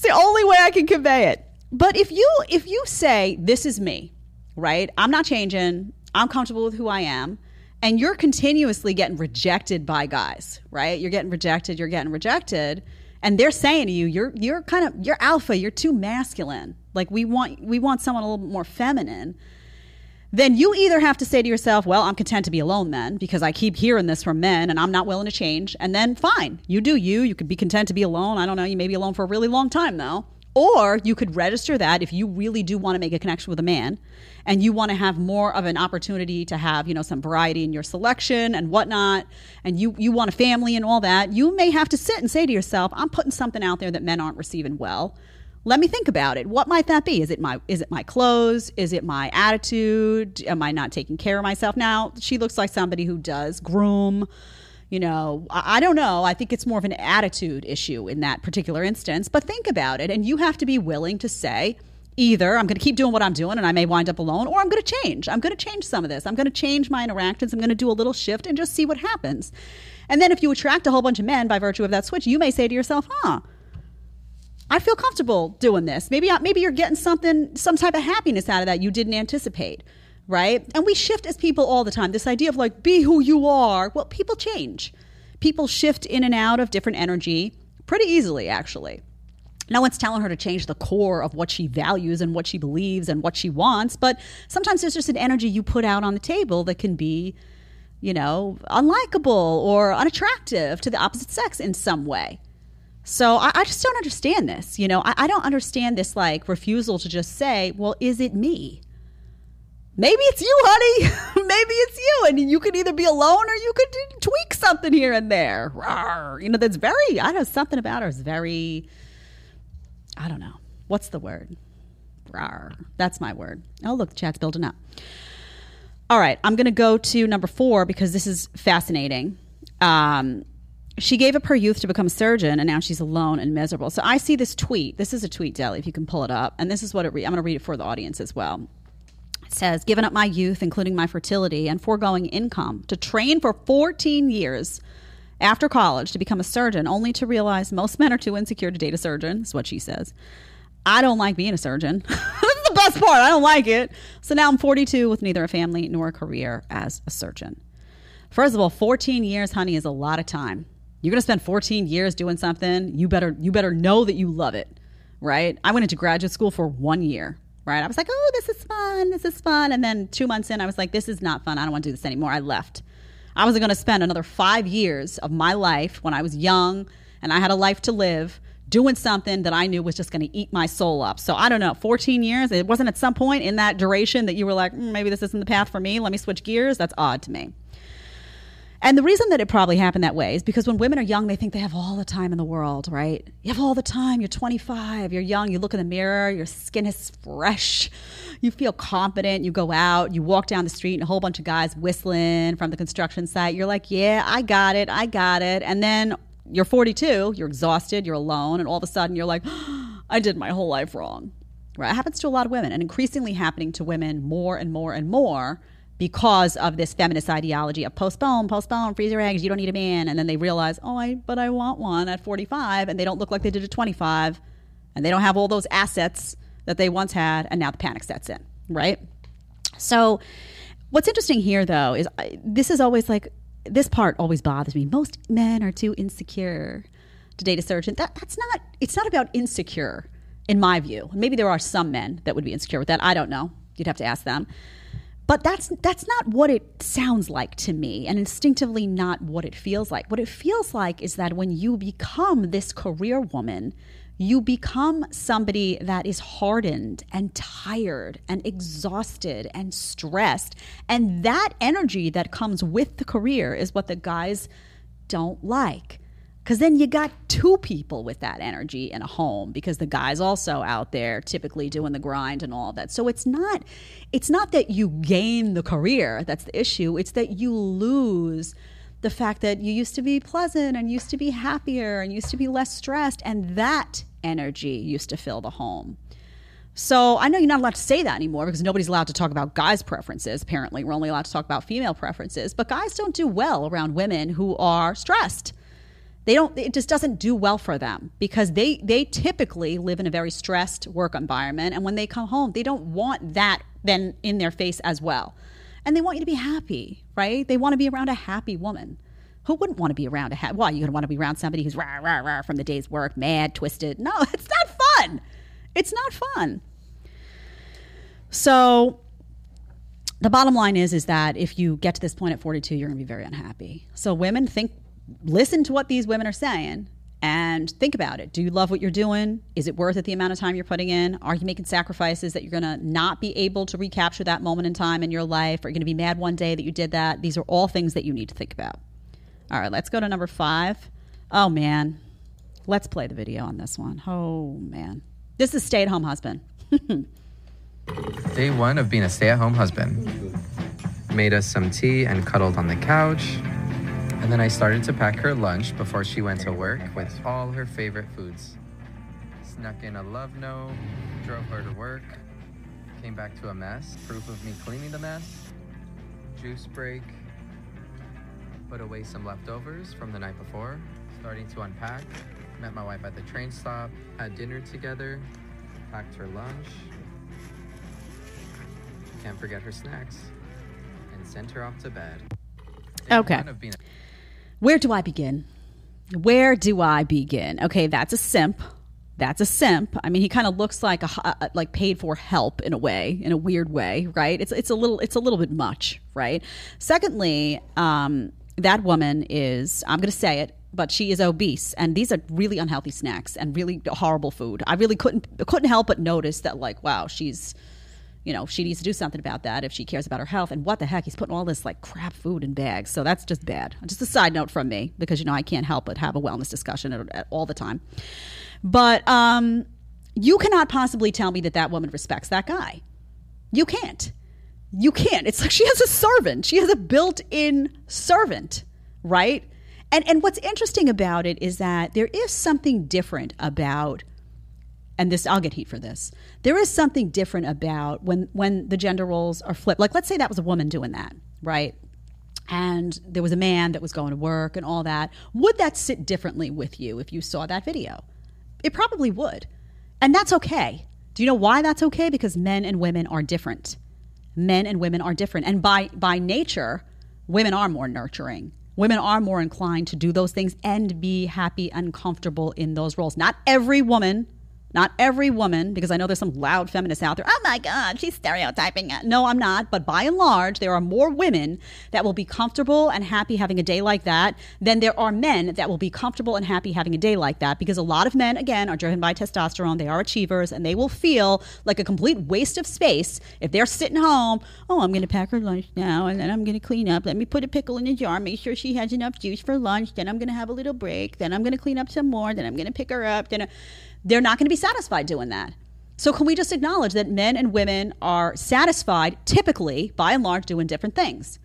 it's the only way I can convey it. But if you if you say this is me, right? I'm not changing. I'm comfortable with who I am. And you're continuously getting rejected by guys, right? You're getting rejected, you're getting rejected, and they're saying to you, you're you're kind of you're alpha, you're too masculine. Like we want we want someone a little more feminine. Then you either have to say to yourself, well, I'm content to be alone then because I keep hearing this from men and I'm not willing to change. And then fine, you do you. You could be content to be alone. I don't know, you may be alone for a really long time though. Or you could register that if you really do want to make a connection with a man and you want to have more of an opportunity to have, you know, some variety in your selection and whatnot, and you, you want a family and all that, you may have to sit and say to yourself, I'm putting something out there that men aren't receiving well. Let me think about it. What might that be? Is it my is it my clothes? Is it my attitude? Am i not taking care of myself? Now she looks like somebody who does groom you know I, I don't know. I think it's more of an attitude issue in that particular instance but think about it and you have to be willing to say either i'm going to keep doing what i'm doing and i may wind up alone or i'm going to change i'm going to change some of this i'm going to change my interactions i'm going to do a little shift and just see what happens and then if you attract a whole bunch of men by virtue of that switch you may say to yourself huh I feel comfortable doing this. Maybe maybe you're getting something, some type of happiness out of that you didn't anticipate, right? And we shift as people all the time. This idea of like be who you are. Well, people change. People shift in and out of different energy pretty easily, actually. No one's telling her to change the core of what she values and what she believes and what she wants, but sometimes there's just an energy you put out on the table that can be, you know, unlikable or unattractive to the opposite sex in some way. So I, I just don't understand this. You know, I, I don't understand this like refusal to just say, well, is it me? Maybe it's you, honey. [LAUGHS] Maybe it's you. And you could either be alone or you could tweak something here and there. Rawr. You know, that's very, I know something about her is very, I don't know. What's the word? Rawr. That's my word. Oh, look, the chat's building up. All right, I'm going to go to number four because this is fascinating. Um, she gave up her youth to become a surgeon and now she's alone and miserable. So I see this tweet. This is a tweet, Deli, if you can pull it up. And this is what it re- I'm going to read it for the audience as well. It says, given up my youth, including my fertility and foregoing income, to train for 14 years after college to become a surgeon, only to realize most men are too insecure to date a surgeon, is what she says. I don't like being a surgeon. [LAUGHS] this is the best part. I don't like it. So now I'm 42 with neither a family nor a career as a surgeon. First of all, 14 years, honey, is a lot of time. You're to spend 14 years doing something. You better you better know that you love it, right? I went into graduate school for 1 year, right? I was like, "Oh, this is fun. This is fun." And then 2 months in, I was like, "This is not fun. I don't want to do this anymore." I left. I wasn't going to spend another 5 years of my life when I was young and I had a life to live doing something that I knew was just going to eat my soul up. So I don't know, 14 years, it wasn't at some point in that duration that you were like, mm, maybe this isn't the path for me. Let me switch gears. That's odd to me. And the reason that it probably happened that way is because when women are young, they think they have all the time in the world, right? You have all the time. You're 25, you're young, you look in the mirror, your skin is fresh, you feel confident, you go out, you walk down the street, and a whole bunch of guys whistling from the construction site. You're like, yeah, I got it, I got it. And then you're 42, you're exhausted, you're alone, and all of a sudden you're like, [GASPS] I did my whole life wrong. Right? It happens to a lot of women, and increasingly happening to women more and more and more because of this feminist ideology of postpone, postpone, freeze your eggs, you don't need a man. And then they realize, oh, I, but I want one at 45, and they don't look like they did at 25, and they don't have all those assets that they once had, and now the panic sets in, right? So, what's interesting here, though, is I, this is always like, this part always bothers me. Most men are too insecure to date a surgeon. That, that's not, it's not about insecure, in my view. Maybe there are some men that would be insecure with that. I don't know. You'd have to ask them but that's that's not what it sounds like to me and instinctively not what it feels like what it feels like is that when you become this career woman you become somebody that is hardened and tired and exhausted and stressed and that energy that comes with the career is what the guys don't like Because then you got two people with that energy in a home because the guy's also out there typically doing the grind and all that. So it's not it's not that you gain the career that's the issue. It's that you lose the fact that you used to be pleasant and used to be happier and used to be less stressed and that energy used to fill the home. So I know you're not allowed to say that anymore because nobody's allowed to talk about guys' preferences. Apparently, we're only allowed to talk about female preferences. But guys don't do well around women who are stressed. They don't. It just doesn't do well for them because they they typically live in a very stressed work environment, and when they come home, they don't want that then in their face as well, and they want you to be happy, right? They want to be around a happy woman. Who wouldn't want to be around a happy? Why you gonna want to be around somebody who's rah rah rah from the day's work, mad, twisted? No, [LAUGHS] it's not fun. It's not fun. So the bottom line is is that if you get to this point at 42 you're going to be very unhappy so women think listen to what these women are saying and think about it do you love what you're doing is it worth it the amount of time you're putting in are you making sacrifices that you're going to not be able to recapture that moment in time in your life are you going to be mad one day that you did that these are all things that you need to think about all right let's go to number five. Oh man let's play the video on this one. Oh man this is stay-at-home husband [LAUGHS] Day one of being a stay at home husband. Made us some tea and cuddled on the couch. And then I started to pack her lunch before she went to work with all her favorite foods. Snuck in a love note, drove her to work, came back to a mess, proof of me cleaning the mess, juice break, put away some leftovers from the night before, starting to unpack, met my wife at the train stop, had dinner together, packed her lunch, can't forget her snacks, and sent her off to bed. Day Okay. one of being a- Where do I begin? Where do I begin? Okay, that's a simp. That's a simp. I mean, he kind of looks like a like paid for help in a way, in a weird way, right? It's it's a little it's a little bit much, right? Secondly, um, that woman is I'm going to say it, but she is obese, and these are really unhealthy snacks and really horrible food. I really couldn't couldn't help but notice that, like, wow, she's you know, she needs to do something about that if she cares about her health. And what the heck? He's putting all this like crap food in bags. So that's just bad. Just a side note from me because, you know, I can't help but have a wellness discussion at, at all the time. But um, you cannot possibly tell me that that woman respects that guy. You can't. You can't. It's like she has a servant. She has a built-in servant, right? And and what's interesting about it is that there is something different about and this I'll get heat for this. There is something different about when when the gender roles are flipped. Like let's say that was a woman doing that, right? And there was a man that was going to work and all that. Would that sit differently with you if you saw that video? It probably would. And that's okay. Do you know why that's okay? Because men and women are different. Men and women are different. And by by nature, women are more nurturing. Women are more inclined to do those things and be happy and comfortable in those roles. Not every woman not every woman, because I know there's some loud feminists out there. Oh my God, she's stereotyping it. No, I'm not. But by and large, there are more women that will be comfortable and happy having a day like that than there are men that will be comfortable and happy having a day like that. Because a lot of men, again, are driven by testosterone. They are achievers and they will feel like a complete waste of space if they're sitting home. Oh, I'm going to pack her lunch now and then I'm going to clean up. Let me put a pickle in a jar, make sure she has enough juice for lunch. Then I'm going to have a little break. Then I'm going to clean up some more. Then I'm going to pick her up. Then. I- they're not going to be satisfied doing that. So, can we just acknowledge that men and women are satisfied, typically, by and large, doing different things?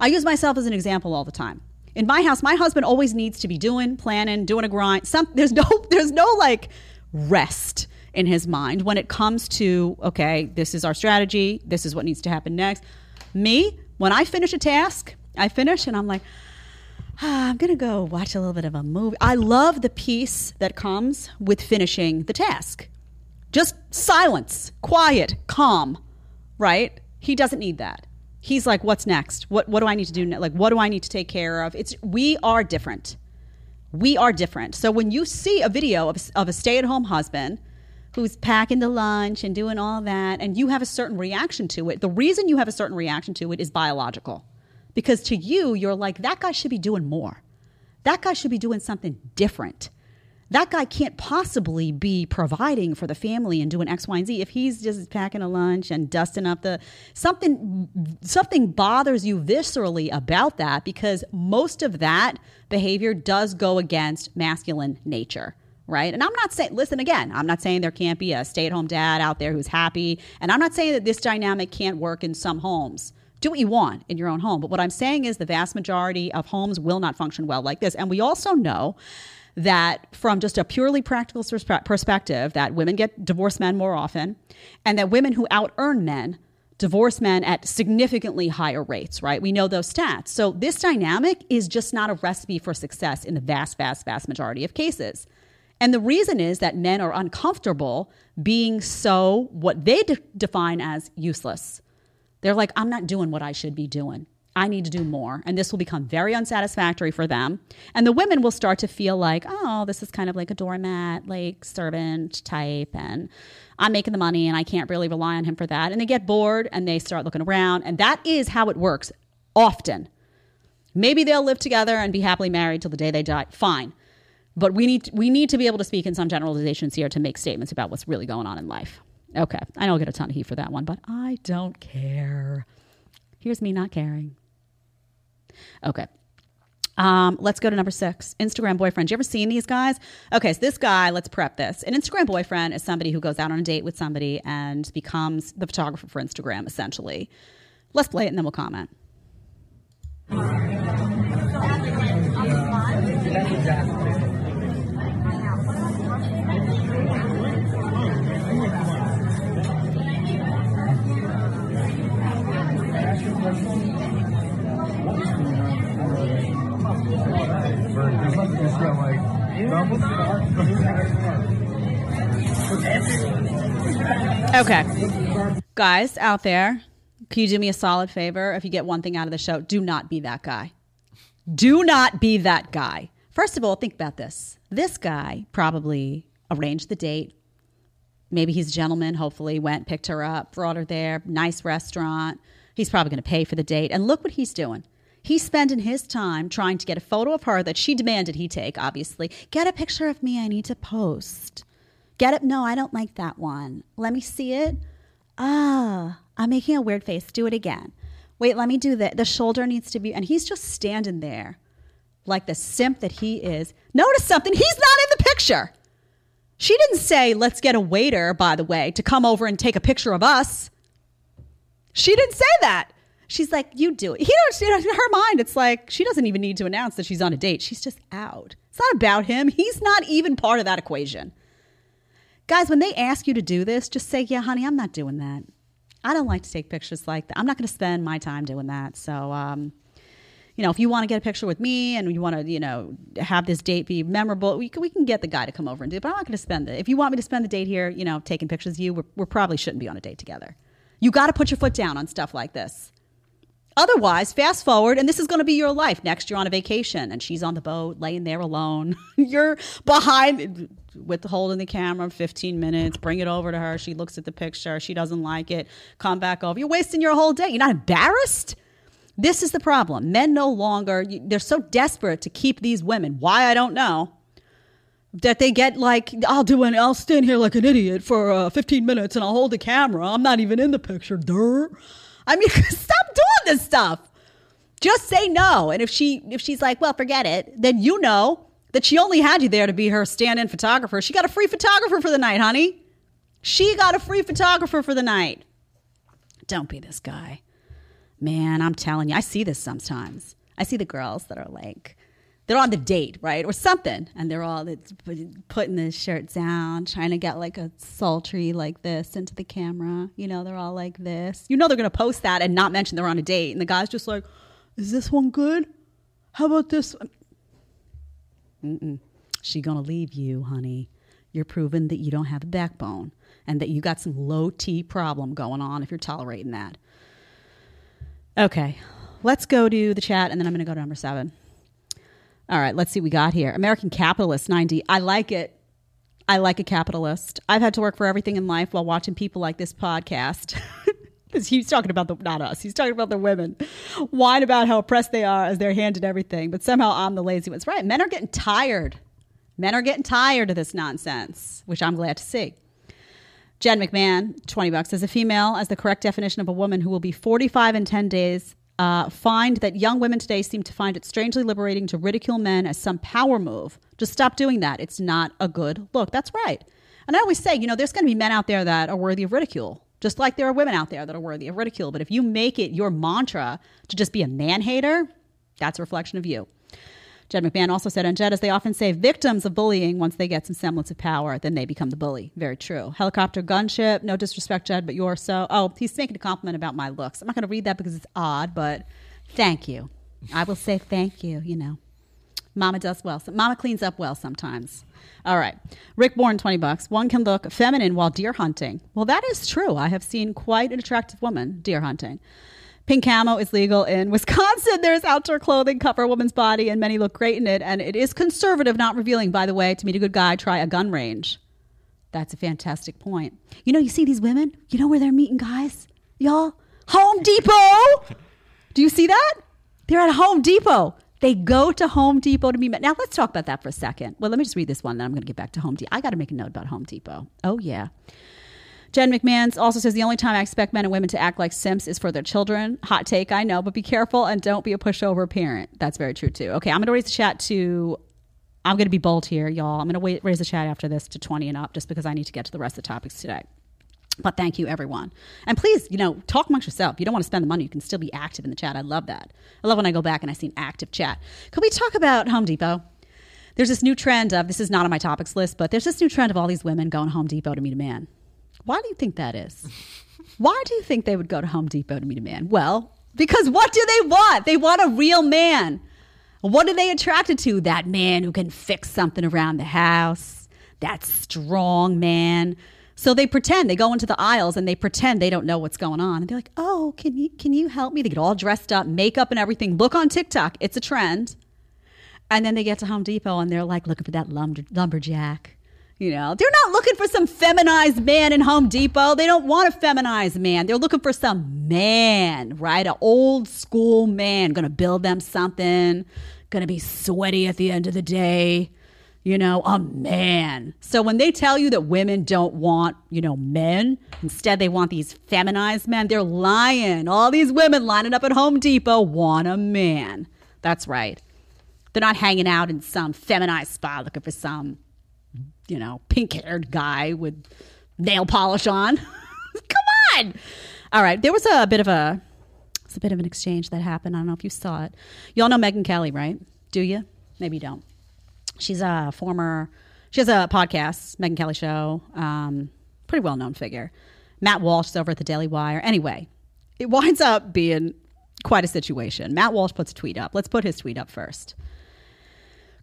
I use myself as an example all the time. In my house, my husband always needs to be doing, planning, doing a grind. Some [LAUGHS] there's no there's no like rest in his mind when it comes to okay, this is our strategy, this is what needs to happen next. Me, when I finish a task, I finish and I'm like, "Ah, [SIGHS] I'm gonna go watch a little bit of a movie. I love the peace that comes with finishing the task. Just silence, quiet, calm, right? He doesn't need that. He's like, what's next? What what do I need to do? ne- Like, what do I need to take care of? It's we are different. We are different. So when you see a video of, of a stay-at-home husband who's packing the lunch and doing all that, and you have a certain reaction to it, the reason you have a certain reaction to it is biological. Because to you, you're like, that guy should be doing more. That guy should be doing something different. that guy can't possibly be providing for the family and doing X, Y, and Z if he's just packing a lunch and dusting up the something something bothers you viscerally about that because most of that behavior does go against masculine nature. Right. And I'm not saying, listen again, I'm not saying there can't be a stay at home dad out there who's happy. And I'm not saying that this dynamic can't work in some homes do what you want in your own home. But what I'm saying is the vast majority of homes will not function well like this. And we also know that from just a purely practical perspective that women get divorced men more often and that women who out earn men divorce men at significantly higher rates, right? We know those stats. So this dynamic is just not a recipe for success in the vast, vast, vast majority of cases. And the reason is that men are uncomfortable being so what they de- define as useless. They're like, I'm not doing what I should be doing. I need to do more. And this will become very unsatisfactory for them. And the women will start to feel like, oh, this is kind of like a doormat, like servant type. And I'm making the money and I can't really rely on him for that. And they get bored and they start looking around. And that is how it works often. Maybe they'll live together and be happily married till the day they die. Fine. But we need, we need to be able to speak in some generalizations here to make statements about what's really going on in life. Okay. I know I'll get a ton of heat for that one, but I don't care. Here's me not caring. Okay. Um, let's go to number six. Instagram boyfriend. You ever seen these guys? Okay, so this guy, let's prep this. An Instagram boyfriend is somebody who goes out on a date with somebody and becomes the photographer for Instagram, essentially. Let's play it and then we'll comment. Okay. Guys out there, can you do me a solid favor? If you get one thing out of the show, do not be that guy. Do not be that guy. First of all, think about this. This guy probably arranged the date. Maybe he's a gentleman, hopefully, went, picked her up, brought her there, nice restaurant. He's probably going to pay for the date. And look what he's doing. He's spending his time trying to get a photo of her that she demanded he take, obviously. Get a picture of me, I need to post. Get it? No, I don't like that one. Let me see it. Ah, I'm making a weird face. Do it again. Wait, let me do that. The shoulder needs to be, and he's just standing there like the simp that he is. Notice something. He's not in the picture. She didn't say, let's get a waiter, by the way, to come over and take a picture of us. She didn't say that. She's like, you do it. He don't, in her mind, it's like she doesn't even need to announce that she's on a date. She's just out. It's not about him. He's not even part of that equation. Guys, when they ask you to do this, just say, yeah, honey, I'm not doing that. I don't like to take pictures like that. I'm not going to spend my time doing that. So, um, you know, if you want to get a picture with me and you want to, you know, have this date be memorable, we can, we can get the guy to come over and do it. But I'm not going to spend it. If you want me to spend the date here, you know, taking pictures of you, we probably shouldn't be on a date together. You got to put your foot down on stuff like this. Otherwise, fast forward, and this is going to be your life. Next, you're on a vacation, and she's on the boat, laying there alone. [LAUGHS] you're behind, with holding the camera 15 minutes. Bring it over to her. She looks at the picture. She doesn't like it. Come back over. You're wasting your whole day. You're not embarrassed. This is the problem. Men no longer. They're so desperate to keep these women. Why I don't know. That they get like, I'll do an, I'll stand here like an idiot for uh, 15 minutes and I'll hold the camera. I'm not even in the picture. Durr. I mean, [LAUGHS] stop doing this stuff. Just say no. And if she if she's like, well, forget it, then you know that she only had you there to be her stand-in photographer. She got a free photographer for the night, honey. She got a free photographer for the night. Don't be this guy. Man, I'm telling you, I see this sometimes. I see the girls that are like, they're on the date, right? Or something. And they're all putting the shirts down, trying to get like a sultry like this into the camera. You know, they're all like this. You know, they're to post that and not mention they're on a date. And the guy's just like, is this one good? How about this? one?" Mm-mm. She to leave you, honey. You're proving that you don't have a backbone and that you got some low T problem going on if you're tolerating that. Okay, let's go to the chat and then I'm going to go to number seven. All right, let's see what we got here. American Capitalist 90. I like it. I like a capitalist. I've had to work for everything in life while watching people like this podcast. [LAUGHS] Because he's talking about the not us. He's talking about the women. Whine about how oppressed they are as they're handed everything, but somehow I'm the lazy ones. Right. Men are getting tired. Men are getting tired of this nonsense, which I'm glad to see. Jen McMahon, 20 bucks, As a female as the correct definition of a woman who will be 45 in 10 days. Uh, find that young women today seem to find it strangely liberating to ridicule men as some power move. Just stop doing that. It's not a good look. That's right. And I always say, you know, there's going to be men out there that are worthy of ridicule, just like there are women out there that are worthy of ridicule. But if you make it your mantra to just be a man hater, that's a reflection of you. Jed McMahon also said on Jed, as they often say, victims of bullying, once they get some semblance of power, then they become the bully. Very true. Helicopter gunship, no disrespect, Jed, but you're so. Oh, he's making a compliment about my looks. I'm not going to read that because it's odd, but thank you. I will say thank you, you know. Mama does well. Mama cleans up well sometimes. All right. Rick Bourne, 20 bucks. One can look feminine while deer hunting. Well, that is true. I have seen quite an attractive woman deer hunting. Pink camo is legal in Wisconsin. [LAUGHS] There's outdoor clothing cover a woman's body, and many look great in it. And it is conservative, not revealing. By the way, to meet a good guy, try a gun range. That's a fantastic point. You know, you see these women. You know where they're meeting guys, y'all? Home Depot. Do you see that? They're at Home Depot. They go to Home Depot to meet. Now let's talk about that for a second. Well, let me just read this one, then I'm going to get back to Home Depot. I got to make a note about Home Depot. Oh yeah. Jen McMahon also says the only time I expect men and women to act like simps is for their children. Hot take, I know, but be careful and don't be a pushover parent. That's very true too. Okay, I'm going to raise the chat to. I'm going to be bold here, y'all. I'm going to raise the chat after this to 20 and up, just because I need to get to the rest of the topics today. But thank you, everyone. And please, you know, talk amongst yourself. You don't want to spend the money, you can still be active in the chat. I love that. I love when I go back and I see an active chat. Could we talk about Home Depot? There's this new trend of this is not on my topics list, but there's this new trend of all these women going Home Depot to meet a man. Why do you think that is? Why do you think they would go to Home Depot to meet a man? Well, because what do they want? They want a real man. What are they attracted to? That man who can fix something around the house, that strong man. So they pretend they go into the aisles and they pretend they don't know what's going on. And they're like, "Oh, can you can you help me?" They get all dressed up, makeup and everything. Look on TikTok; it's a trend. And then they get to Home Depot and they're like looking for that lumber, lumberjack. You know, they're not looking for some feminized man in Home Depot. They don't want a feminized man. They're looking for some man, right? An old school man, gonna build them something, gonna be sweaty at the end of the day. You know, a man. So when they tell you that women don't want, you know, men, instead they want these feminized men, they're lying. All these women lining up at Home Depot want a man. That's right. They're not hanging out in some feminized spa looking for some, you know, pink haired guy with nail polish on. [LAUGHS] Come on. All right. There was a bit of a it's a bit of an exchange that happened. I don't know if you saw it. You all know Megyn Kelly, right? Do you? Maybe you don't. She's a former she has a podcast, Megyn Kelly Show. Um, pretty well known figure. Matt Walsh is over at the Daily Wire. Anyway, it winds up being quite a situation. Matt Walsh puts a tweet up. Let's put his tweet up first.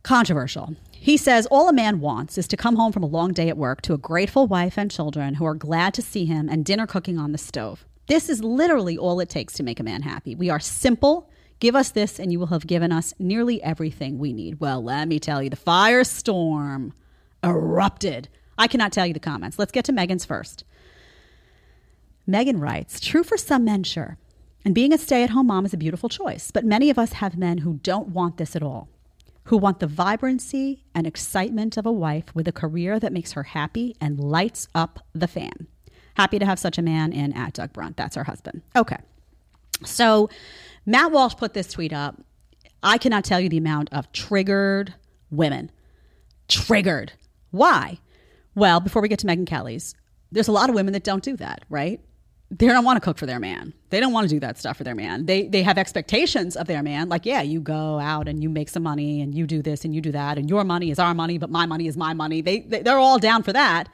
Controversial. He says all a man wants is to come home from a long day at work to a grateful wife and children who are glad to see him and dinner cooking on the stove. This is literally all it takes to make a man happy. We are simple. Give us this, and you will have given us nearly everything we need. Well, let me tell you, the firestorm erupted. I cannot tell you the comments. Let's get to Megyn's first. Megyn writes True for some men, sure. And being a stay at home mom is a beautiful choice, but many of us have men who don't want this at all, who want the vibrancy and excitement of a wife with a career that makes her happy and lights up the fan. Happy to have such a man in at Doug Brunt. That's our husband. Okay. So Matt Walsh put this tweet up. I cannot tell you the amount of triggered women. Triggered. Why? Well, before we get to Megyn Kelly's, there's a lot of women that don't do that, right? They don't want to cook for their man. They don't want to do that stuff for their man. They they have expectations of their man. Like, yeah, you go out and you make some money and you do this and you do that and your money is our money, but my money is my money. They, they they're all down for that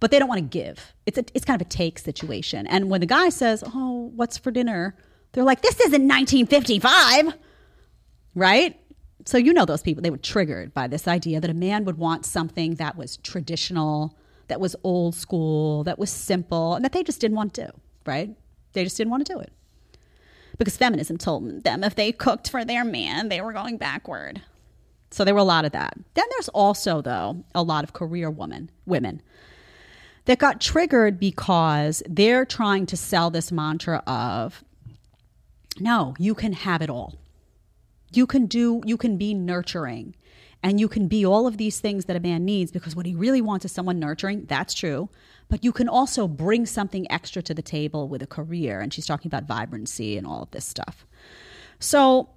but they don't want to give. It's a, it's kind of a take situation. And when the guy says, "Oh, what's for dinner?" They're like, "This isn't 1955." Right? So you know those people, they were triggered by this idea that a man would want something that was traditional, that was old school, that was simple, and that they just didn't want to do, right? They just didn't want to do it. Because feminism told them if they cooked for their man, they were going backward. So there were a lot of that. Then there's also though a lot of career women, women that got triggered because they're trying to sell this mantra of no, you can have it all. You can do, you can be nurturing And you can be all of these things that a man needs because what he really wants is someone nurturing. That's true. But you can also bring something extra to the table with a career. And she's talking about vibrancy and all of this stuff. So,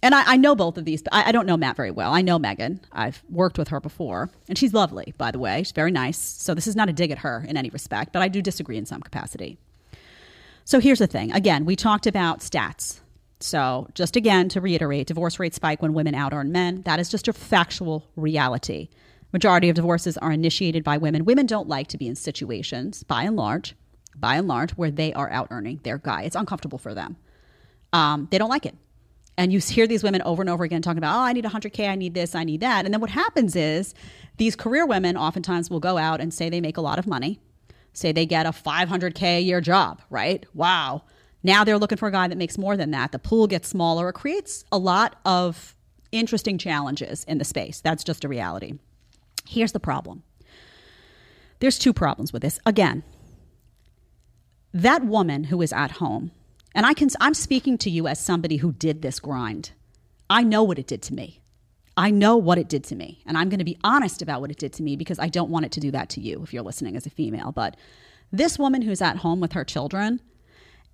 and I, I know both of these, I, I don't know Matt very well. I know Megyn. I've worked with her before. And she's lovely, by the way. She's very nice. So this is not a dig at her in any respect, but I do disagree in some capacity. So here's the thing. Again, we talked about stats. So just again to reiterate, divorce rates spike when women out earn men. That is just a factual reality. Majority of divorces are initiated by women. Women don't like to be in situations, by and large, by and large, where they are out earning their guy. It's uncomfortable for them. Um, they don't like it. And you hear these women over and over again talking about, oh, I need 100K, I need this, I need that. And then what happens is these career women oftentimes will go out and say they make a lot of money, say they get a 500K a year job, right? Wow. Now they're looking for a guy that makes more than that. The pool gets smaller. It creates a lot of interesting challenges in the space. That's just a reality. Here's the problem there's two problems with this. Again, that woman who is at home, and I can, I'm speaking to you as somebody who did this grind. I know what it did to me. I know what it did to me. And I'm going to be honest about what it did to me because I don't want it to do that to you if you're listening as a female. But this woman who's at home with her children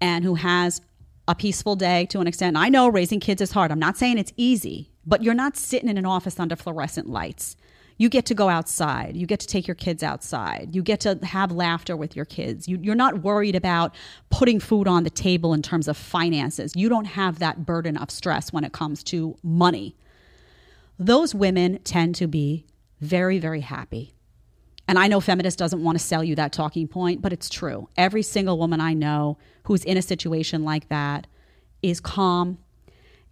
and who has a peaceful day to an extent, I know raising kids is hard. I'm not saying it's easy, but you're not sitting in an office under fluorescent lights. You get to go outside. You get to take your kids outside. You get to have laughter with your kids. You, you're not worried about putting food on the table in terms of finances. You don't have that burden of stress when it comes to money. Those women tend to be very, very happy. And I know feminist doesn't want to sell you that talking point, but it's true. Every single woman I know who's in a situation like that is calm,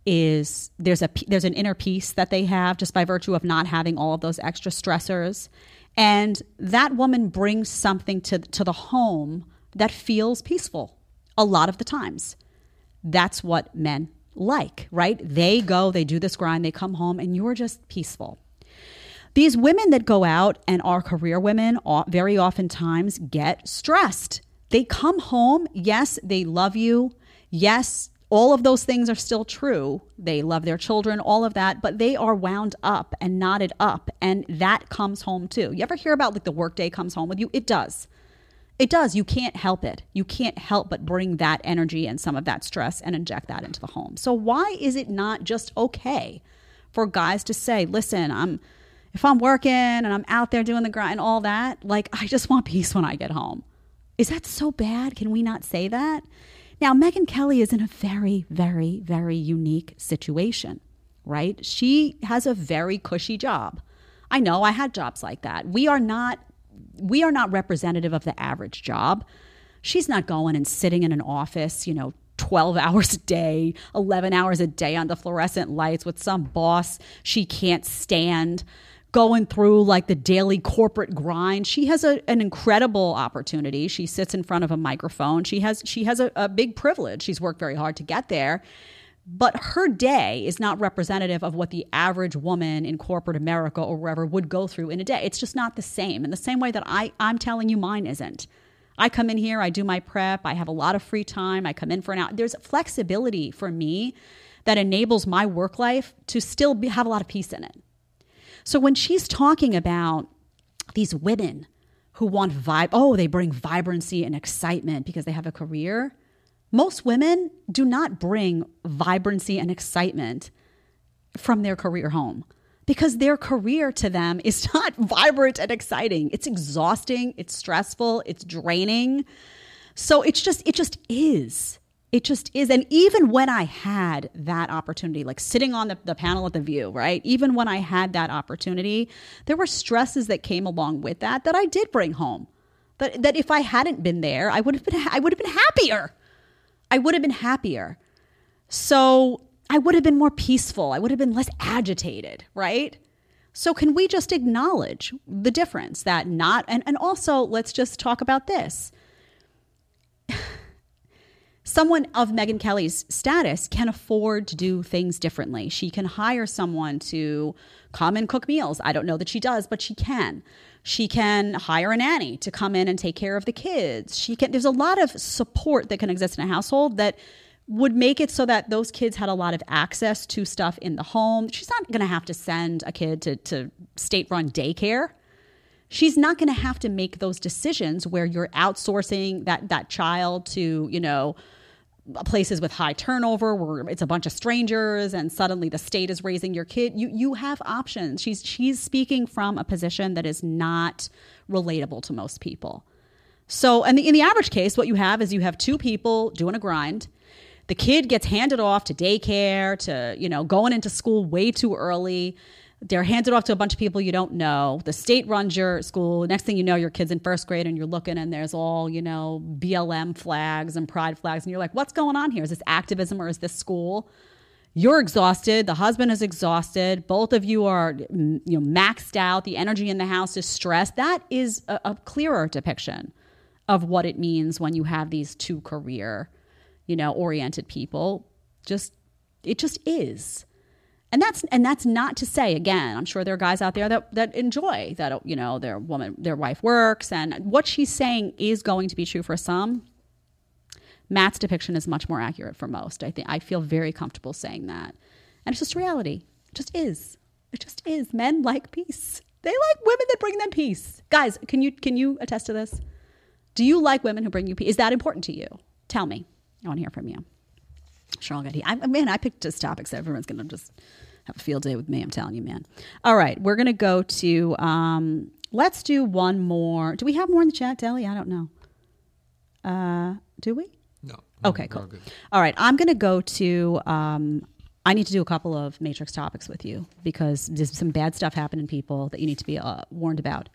is there's a there's an inner peace that they have just by virtue of not having all of those extra stressors. And that woman brings something to to the home that feels peaceful a lot of the times. That's what men like right? They go they do this grind they come home and you're just peaceful these women that go out and are career women very oftentimes get stressed they come home yes they love you yes all of those things are still true. They love their children, all of that, but they are wound up and knotted up, and that comes home too. You ever hear about like the workday comes home with you? It does. It does. You can't help it. You can't help but bring that energy and some of that stress and inject that into the home. So why is it not just okay for guys to say, "Listen, I'm if I'm working and I'm out there doing the grind and all that, like I just want [LAUGHS] peace when I get home." Is that so bad? Can we not say that? Now, Megyn Kelly is in a very, very, very unique situation, right? She has a very cushy job. I know I had jobs like that. We are not we are not representative of the average job. She's not going and sitting in an office, you know, 12 [LAUGHS] hours a day, 11 hours a day on the fluorescent lights with some boss she can't stand going through like the daily corporate grind. She has a, an incredible opportunity. She sits in front of a microphone. She has she has a, a big privilege. She's worked very hard to get there. But her day is not representative of what the average woman in corporate America or wherever would go through in a day. It's just not the same. In the same way that I, I'm telling you mine isn't. I come in here, I do my prep, I have a lot of free time, I come in for an hour. There's flexibility for me that enables my work life to still be, have a lot of peace in it. So when she's talking about these women who want vibe, oh, they bring vibrancy and excitement because they have a career. Most women do not bring vibrancy and excitement from their career home because their career to them [LAUGHS] is not vibrant and exciting. It's exhausting, it's stressful, it's draining. So it's just it just is. It just is. And even when I had that opportunity, like sitting on the, the panel at the view, right? Even when I had that opportunity, there were stresses that came along with that that I did bring home. That that if I hadn't been there, I would have been I would have been happier. I would have been happier. So I would have been more peaceful. I would have been less agitated, right? So can we just acknowledge the difference that not and, and also let's just talk about this someone of Megyn Kelly's status can afford to do things differently. She can hire someone to come and cook meals. I don't know that she does, but she can. She can hire a nanny to come in and take care of the kids. She can there's a lot of support that can exist in a household that would make it so that those kids had a lot of access to stuff in the home. She's not going to have to send a kid to, to state run daycare. She's not going to have to make those decisions where you're outsourcing that, that child to, you know, places with high turnover where it's a bunch of strangers and suddenly the state is raising your kid you you have options. She's she's speaking from a position that is not relatable to most people. So and in the average case what you have is you have two people doing a grind. The kid gets handed off to daycare to you know going into school way too early they're handed off to a bunch of people you don't know. The state runs your school. Next thing you know, your kid's in first grade and you're looking and there's all, you know, BLM flags and pride flags. And you're like, what's going on here? Is this activism or is this school? You're exhausted. The husband is exhausted. Both of you are, you know, maxed out. The energy in the house is stressed. That is a, a clearer depiction of what it means when you have these two career, you know, oriented people. Just, it just is and that's and that's not to say again i'm sure there are guys out there that that enjoy that you know their woman their wife works. And what she's saying is going to be true for some. Matt's depiction is much more accurate for most. I think i feel very comfortable saying that. And it's just reality. It just is. It just is. Men like peace. They like women that bring them peace. Guys can you can you attest to this? Do you like women who bring you peace? Is that important to you? Tell me i want to hear from you Get he. I, man, I picked just topics. Everyone's going to just have a field day with me. I'm telling you, man. All right, we're going to go to. Um, let's do one more. Do we have more in the chat, Deli? I don't know. Uh, do we? No. Okay, cool. All right, I'm going to go to. Um, I need to do a couple of matrix topics with you because there's some bad stuff happening, people that you need to be uh, warned about.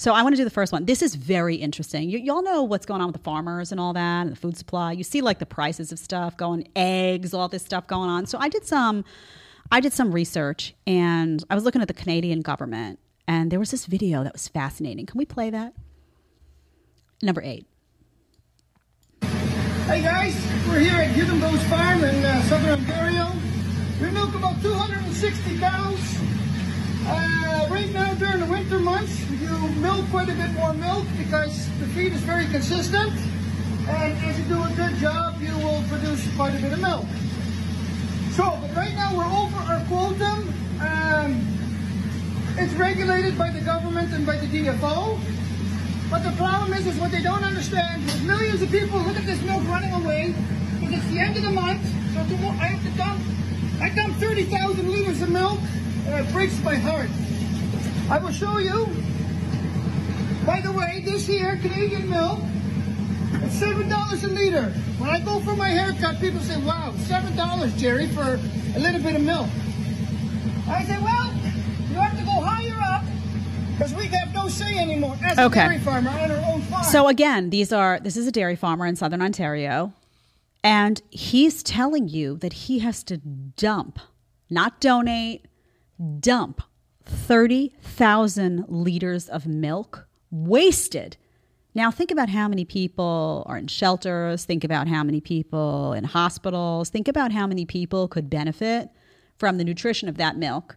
So I want to do the first one. This is very interesting. You, y'all know what's going on with the farmers and all that, and the food supply. You see like the prices of stuff going, eggs, all this stuff going on. So I did some, I did some research, and I was looking at the Canadian government, and there was this video that was fascinating. Can we play that? Number eight. Hey guys, we're here at Higginbose Farm in uh, southern Ontario. We milk about 260 cows. Uh, right now during the winter months, you milk quite a bit more milk because the feed is very consistent. And as you do a good job, you will produce quite a bit of milk. So, but right now we're over our quota. Um, it's regulated by the government and by the DFO. But the problem is, is what they don't understand is millions of people look at this milk running away because it's the end of the month. So tomorrow I have to dump, I dump 30,000 liters of milk. And it breaks my heart. I will show you. By the way, this here, Canadian milk, it's seven dollars a liter. When I go for my haircut, people say, "Wow, seven dollars, Jerry, for a little bit of milk." I say, "Well, you have to go higher up because we have no say anymore as Okay. a dairy farmer on our own farm." So again, these are this is a dairy farmer in southern Ontario, and he's telling you that he has to dump, not donate, dump thirty thousand liters of milk wasted. Now think about how many people are in shelters. Think about how many people in hospitals. Think about how many people could benefit from the nutrition of that milk.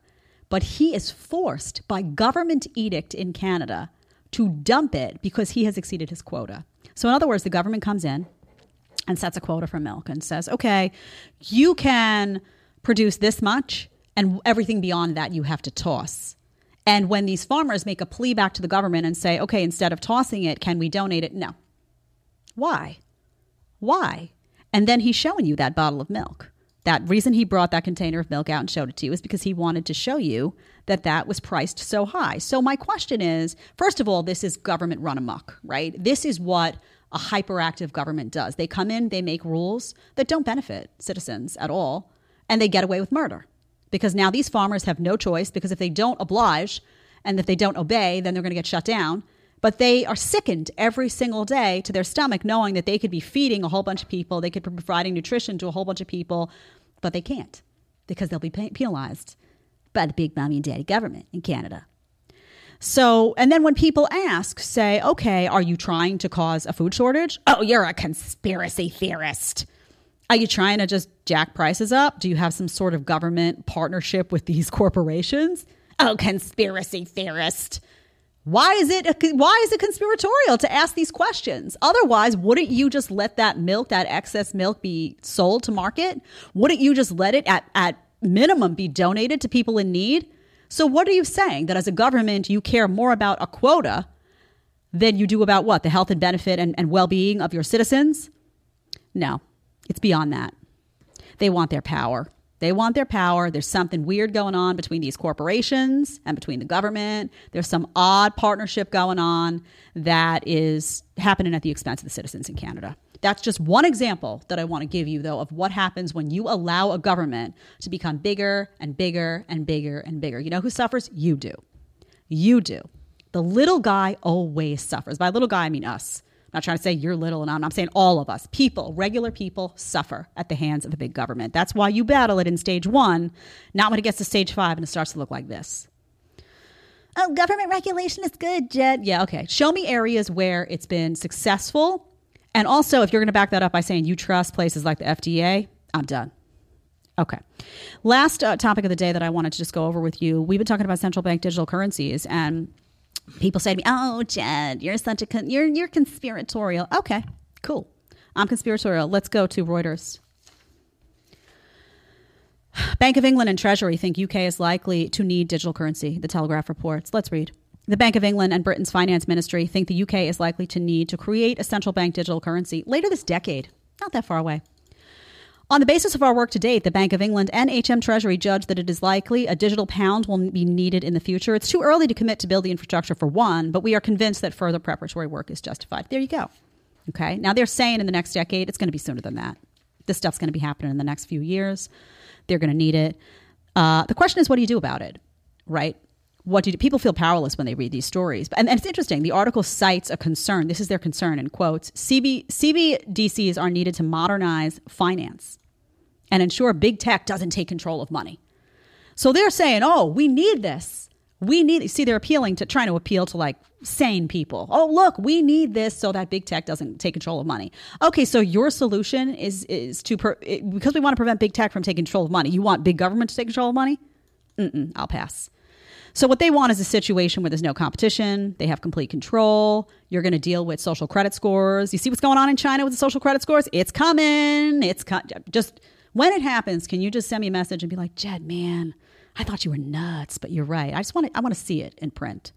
But he is forced by government edict in Canada to dump it because he has exceeded his quota. So, in other words, the government comes in and sets a quota for milk and says, okay, you can produce this much, and everything beyond that you have to toss. And when these farmers make a plea back to the government and say, okay, instead of tossing it, can we donate it? No. Why? Why? And then he's showing you that bottle of milk. That reason he brought that container of milk out and showed it to you is because he wanted to show you that that was priced so high. So my question is, first of all, this is government run amok, right? This is what a hyperactive government does. They come in, they make rules that don't benefit citizens at all, and they get away with murder. Because now these farmers have no choice because if they don't oblige and if they don't obey, then they're going to get shut down. But they are sickened every single day to their stomach knowing that they could be feeding a whole bunch of people, they could be providing nutrition to a whole bunch of people, but they can't because they'll be penalized by the big mommy and daddy government in Canada. So, and then when people ask, say, okay, are you trying to cause a food shortage? Oh, you're a conspiracy theorist. Are you trying to just jack prices up? Do you have some sort of government partnership with these corporations? Oh, conspiracy theorist. Why is it why is it conspiratorial to ask these questions? Otherwise, wouldn't you just let that milk, that excess milk be sold to market? Wouldn't you just let it at at minimum be donated to people in need? So what are you saying that as a government you care more about a quota than you do about what? The health and benefit and, and well-being of your citizens? No. It's beyond that. They want their power. They want their power. There's something weird going on between these corporations and between the government. There's some odd partnership going on that is happening at the expense of the citizens in Canada. That's just one example that I want to give you, though, of what happens when you allow a government to become bigger and bigger and bigger and bigger. You know who suffers? You do. You do. The little guy always suffers. By little guy, I mean us. I'm not trying to say you're little and I'm, I'm saying all of us. People, regular people, suffer at the hands of the big government. That's why you battle it in stage one, not when it gets to stage five and it starts to look like this. Oh, government regulation is good, Jed. Yeah, okay. Show me areas where it's been successful. And also, if you're going to back that up by saying you trust places like the FDA, I'm done. Okay. Last uh, topic of the day that I wanted to just go over with you. We've been talking about central bank digital currencies, and people say to me, "Oh, Jed, you're such a con- you're you're conspiratorial." Okay, cool. I'm conspiratorial. Let's go to Reuters. Bank of England and Treasury think UK is likely to need digital currency. The Telegraph reports. Let's read. The Bank of England and Britain's finance ministry think the UK is likely to need to create a central bank digital currency later this decade. Not that far away. On the basis of our work to date, the Bank of England and HM Treasury judge that it is likely a digital pound will be needed in the future. It's too early to commit to build the infrastructure for one, but we are convinced that further preparatory work is justified. There you go. Okay. Now they're saying in the next decade, it's going to be sooner than that. This stuff's going to be happening in the next few years. They're going to need it. Uh, the question is, what do you do about it? Right? What do? People feel powerless when they read these stories. And, and it's interesting. The article cites a concern. This is their concern in quotes. CB, CBDCs are needed to modernize finance and ensure big tech doesn't take control of money. So they're saying, oh, we need this. We need, see, they're appealing to, trying to appeal to like sane people. Oh, look, we need this so that big tech doesn't take control of money. Okay, so your solution is, is to, per, because we want to prevent big tech from taking control of money, you want big government to take control of money? Mm-mm, I'll pass. So what they want is a situation where there's no competition. They have complete control. You're going to deal with social credit scores. You see what's going on in China with the social credit scores? It's coming. It's just when it happens. Can you just send me a message and be like, Jed, man, I thought you were nuts, but you're right. I just want to. I want to see it in print.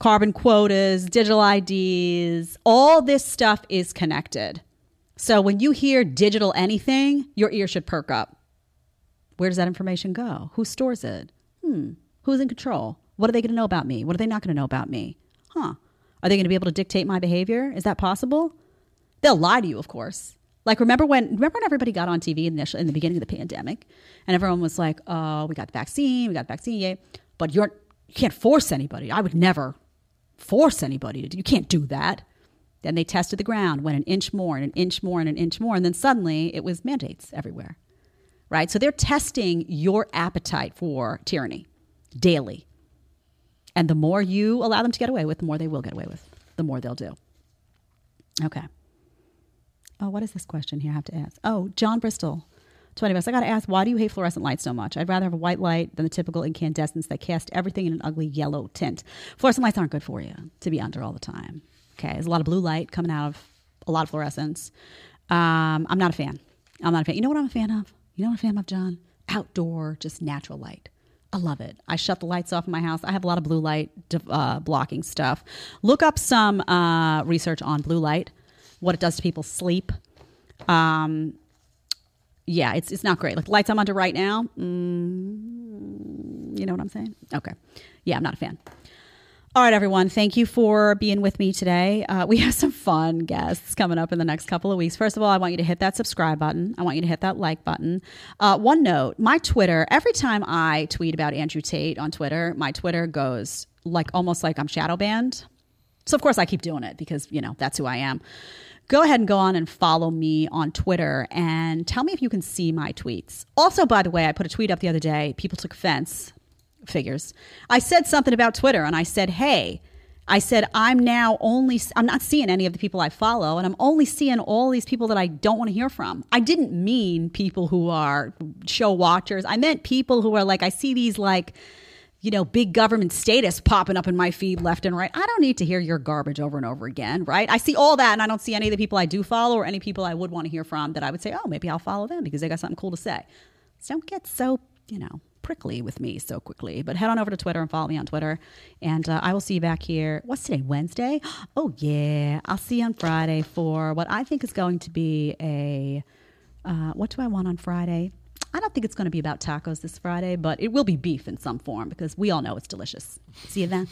Carbon quotas, digital IDs, all this stuff is connected. So when you hear digital anything, your ear should perk up. Where does that information go? Who stores it? Hmm. Who's in control? What are they going to know about me? What are they not going to know about me? Huh. Are they going to be able to dictate my behavior? Is that possible? They'll lie to you, of course. Like remember when remember when everybody got on TV in the, in the beginning of the pandemic, and everyone was like, "Oh, we got the vaccine, we got the vaccine, yay!" But you're you can't force anybody. I would never force anybody to. do You can't do that. Then they tested the ground, went an inch more and an inch more and an inch more, and then suddenly it was mandates everywhere, right? So they're testing your appetite for tyranny daily. And the more you allow them to get away with, the more they will get away with, the more they'll do. Okay. Oh, what is this question here I have to ask? Oh, John Bristol, 20 bucks. I got to ask, why do you hate fluorescent lights so much? I'd rather have a white light than the typical incandescents that cast everything in an ugly yellow tint. Fluorescent lights aren't good for you to be under all the time. Okay. There's a lot of blue light coming out of a lot of fluorescence. Um, I'm not a fan. I'm not a fan. You know what I'm a fan of? You know what I'm a fan of, John? Outdoor, just natural light. I love it. I shut the lights off in my house. I have a lot of blue light uh, blocking stuff. Look up some uh, research on blue light, what it does to people's sleep. Um, yeah, it's it's not great. Like lights I'm under right now, mm, you know what I'm saying? Okay. Yeah, I'm not a fan. All right, everyone. Thank you for being with me today. Uh, we [LAUGHS] have some fun guests coming up in the next couple of weeks. First of all, I want you to hit that subscribe button. I want you to hit that like button. Uh, one note my Twitter, every time I tweet about Andrew Tate on Twitter, my Twitter goes like almost like I'm shadow banned. So, of course, I keep doing it because, you know, that's who I am. Go ahead and go on and follow me on Twitter and tell me if you can see my tweets. Also, by the way, I put a tweet up the other day. People took offense figures. I said something about Twitter and I said, hey, I said, I'm now only, I'm not seeing any of the people I follow, and I'm only seeing all these people that I don't want to hear from. I didn't mean people who are show watchers. I meant people who are like, I see these like, you know, big government status popping up in my feed left and right. I don't need to hear your garbage over and over again, right? I see all that and I don't see any of the people I do follow or any people I would want to hear from that I would say, oh, maybe I'll follow them because they got something cool to say. So don't get so, you know, prickly with me so quickly. But head on over to Twitter and follow me on Twitter. And uh, I will see you back here. What's today? Wednesday? [GASPS] Oh, yeah. I'll see you on Friday for what I think is going to be a. Uh, what do I want on Friday? I don't think it's going to be about tacos this Friday, but it will be beef in some form because we all know it's delicious. See you then.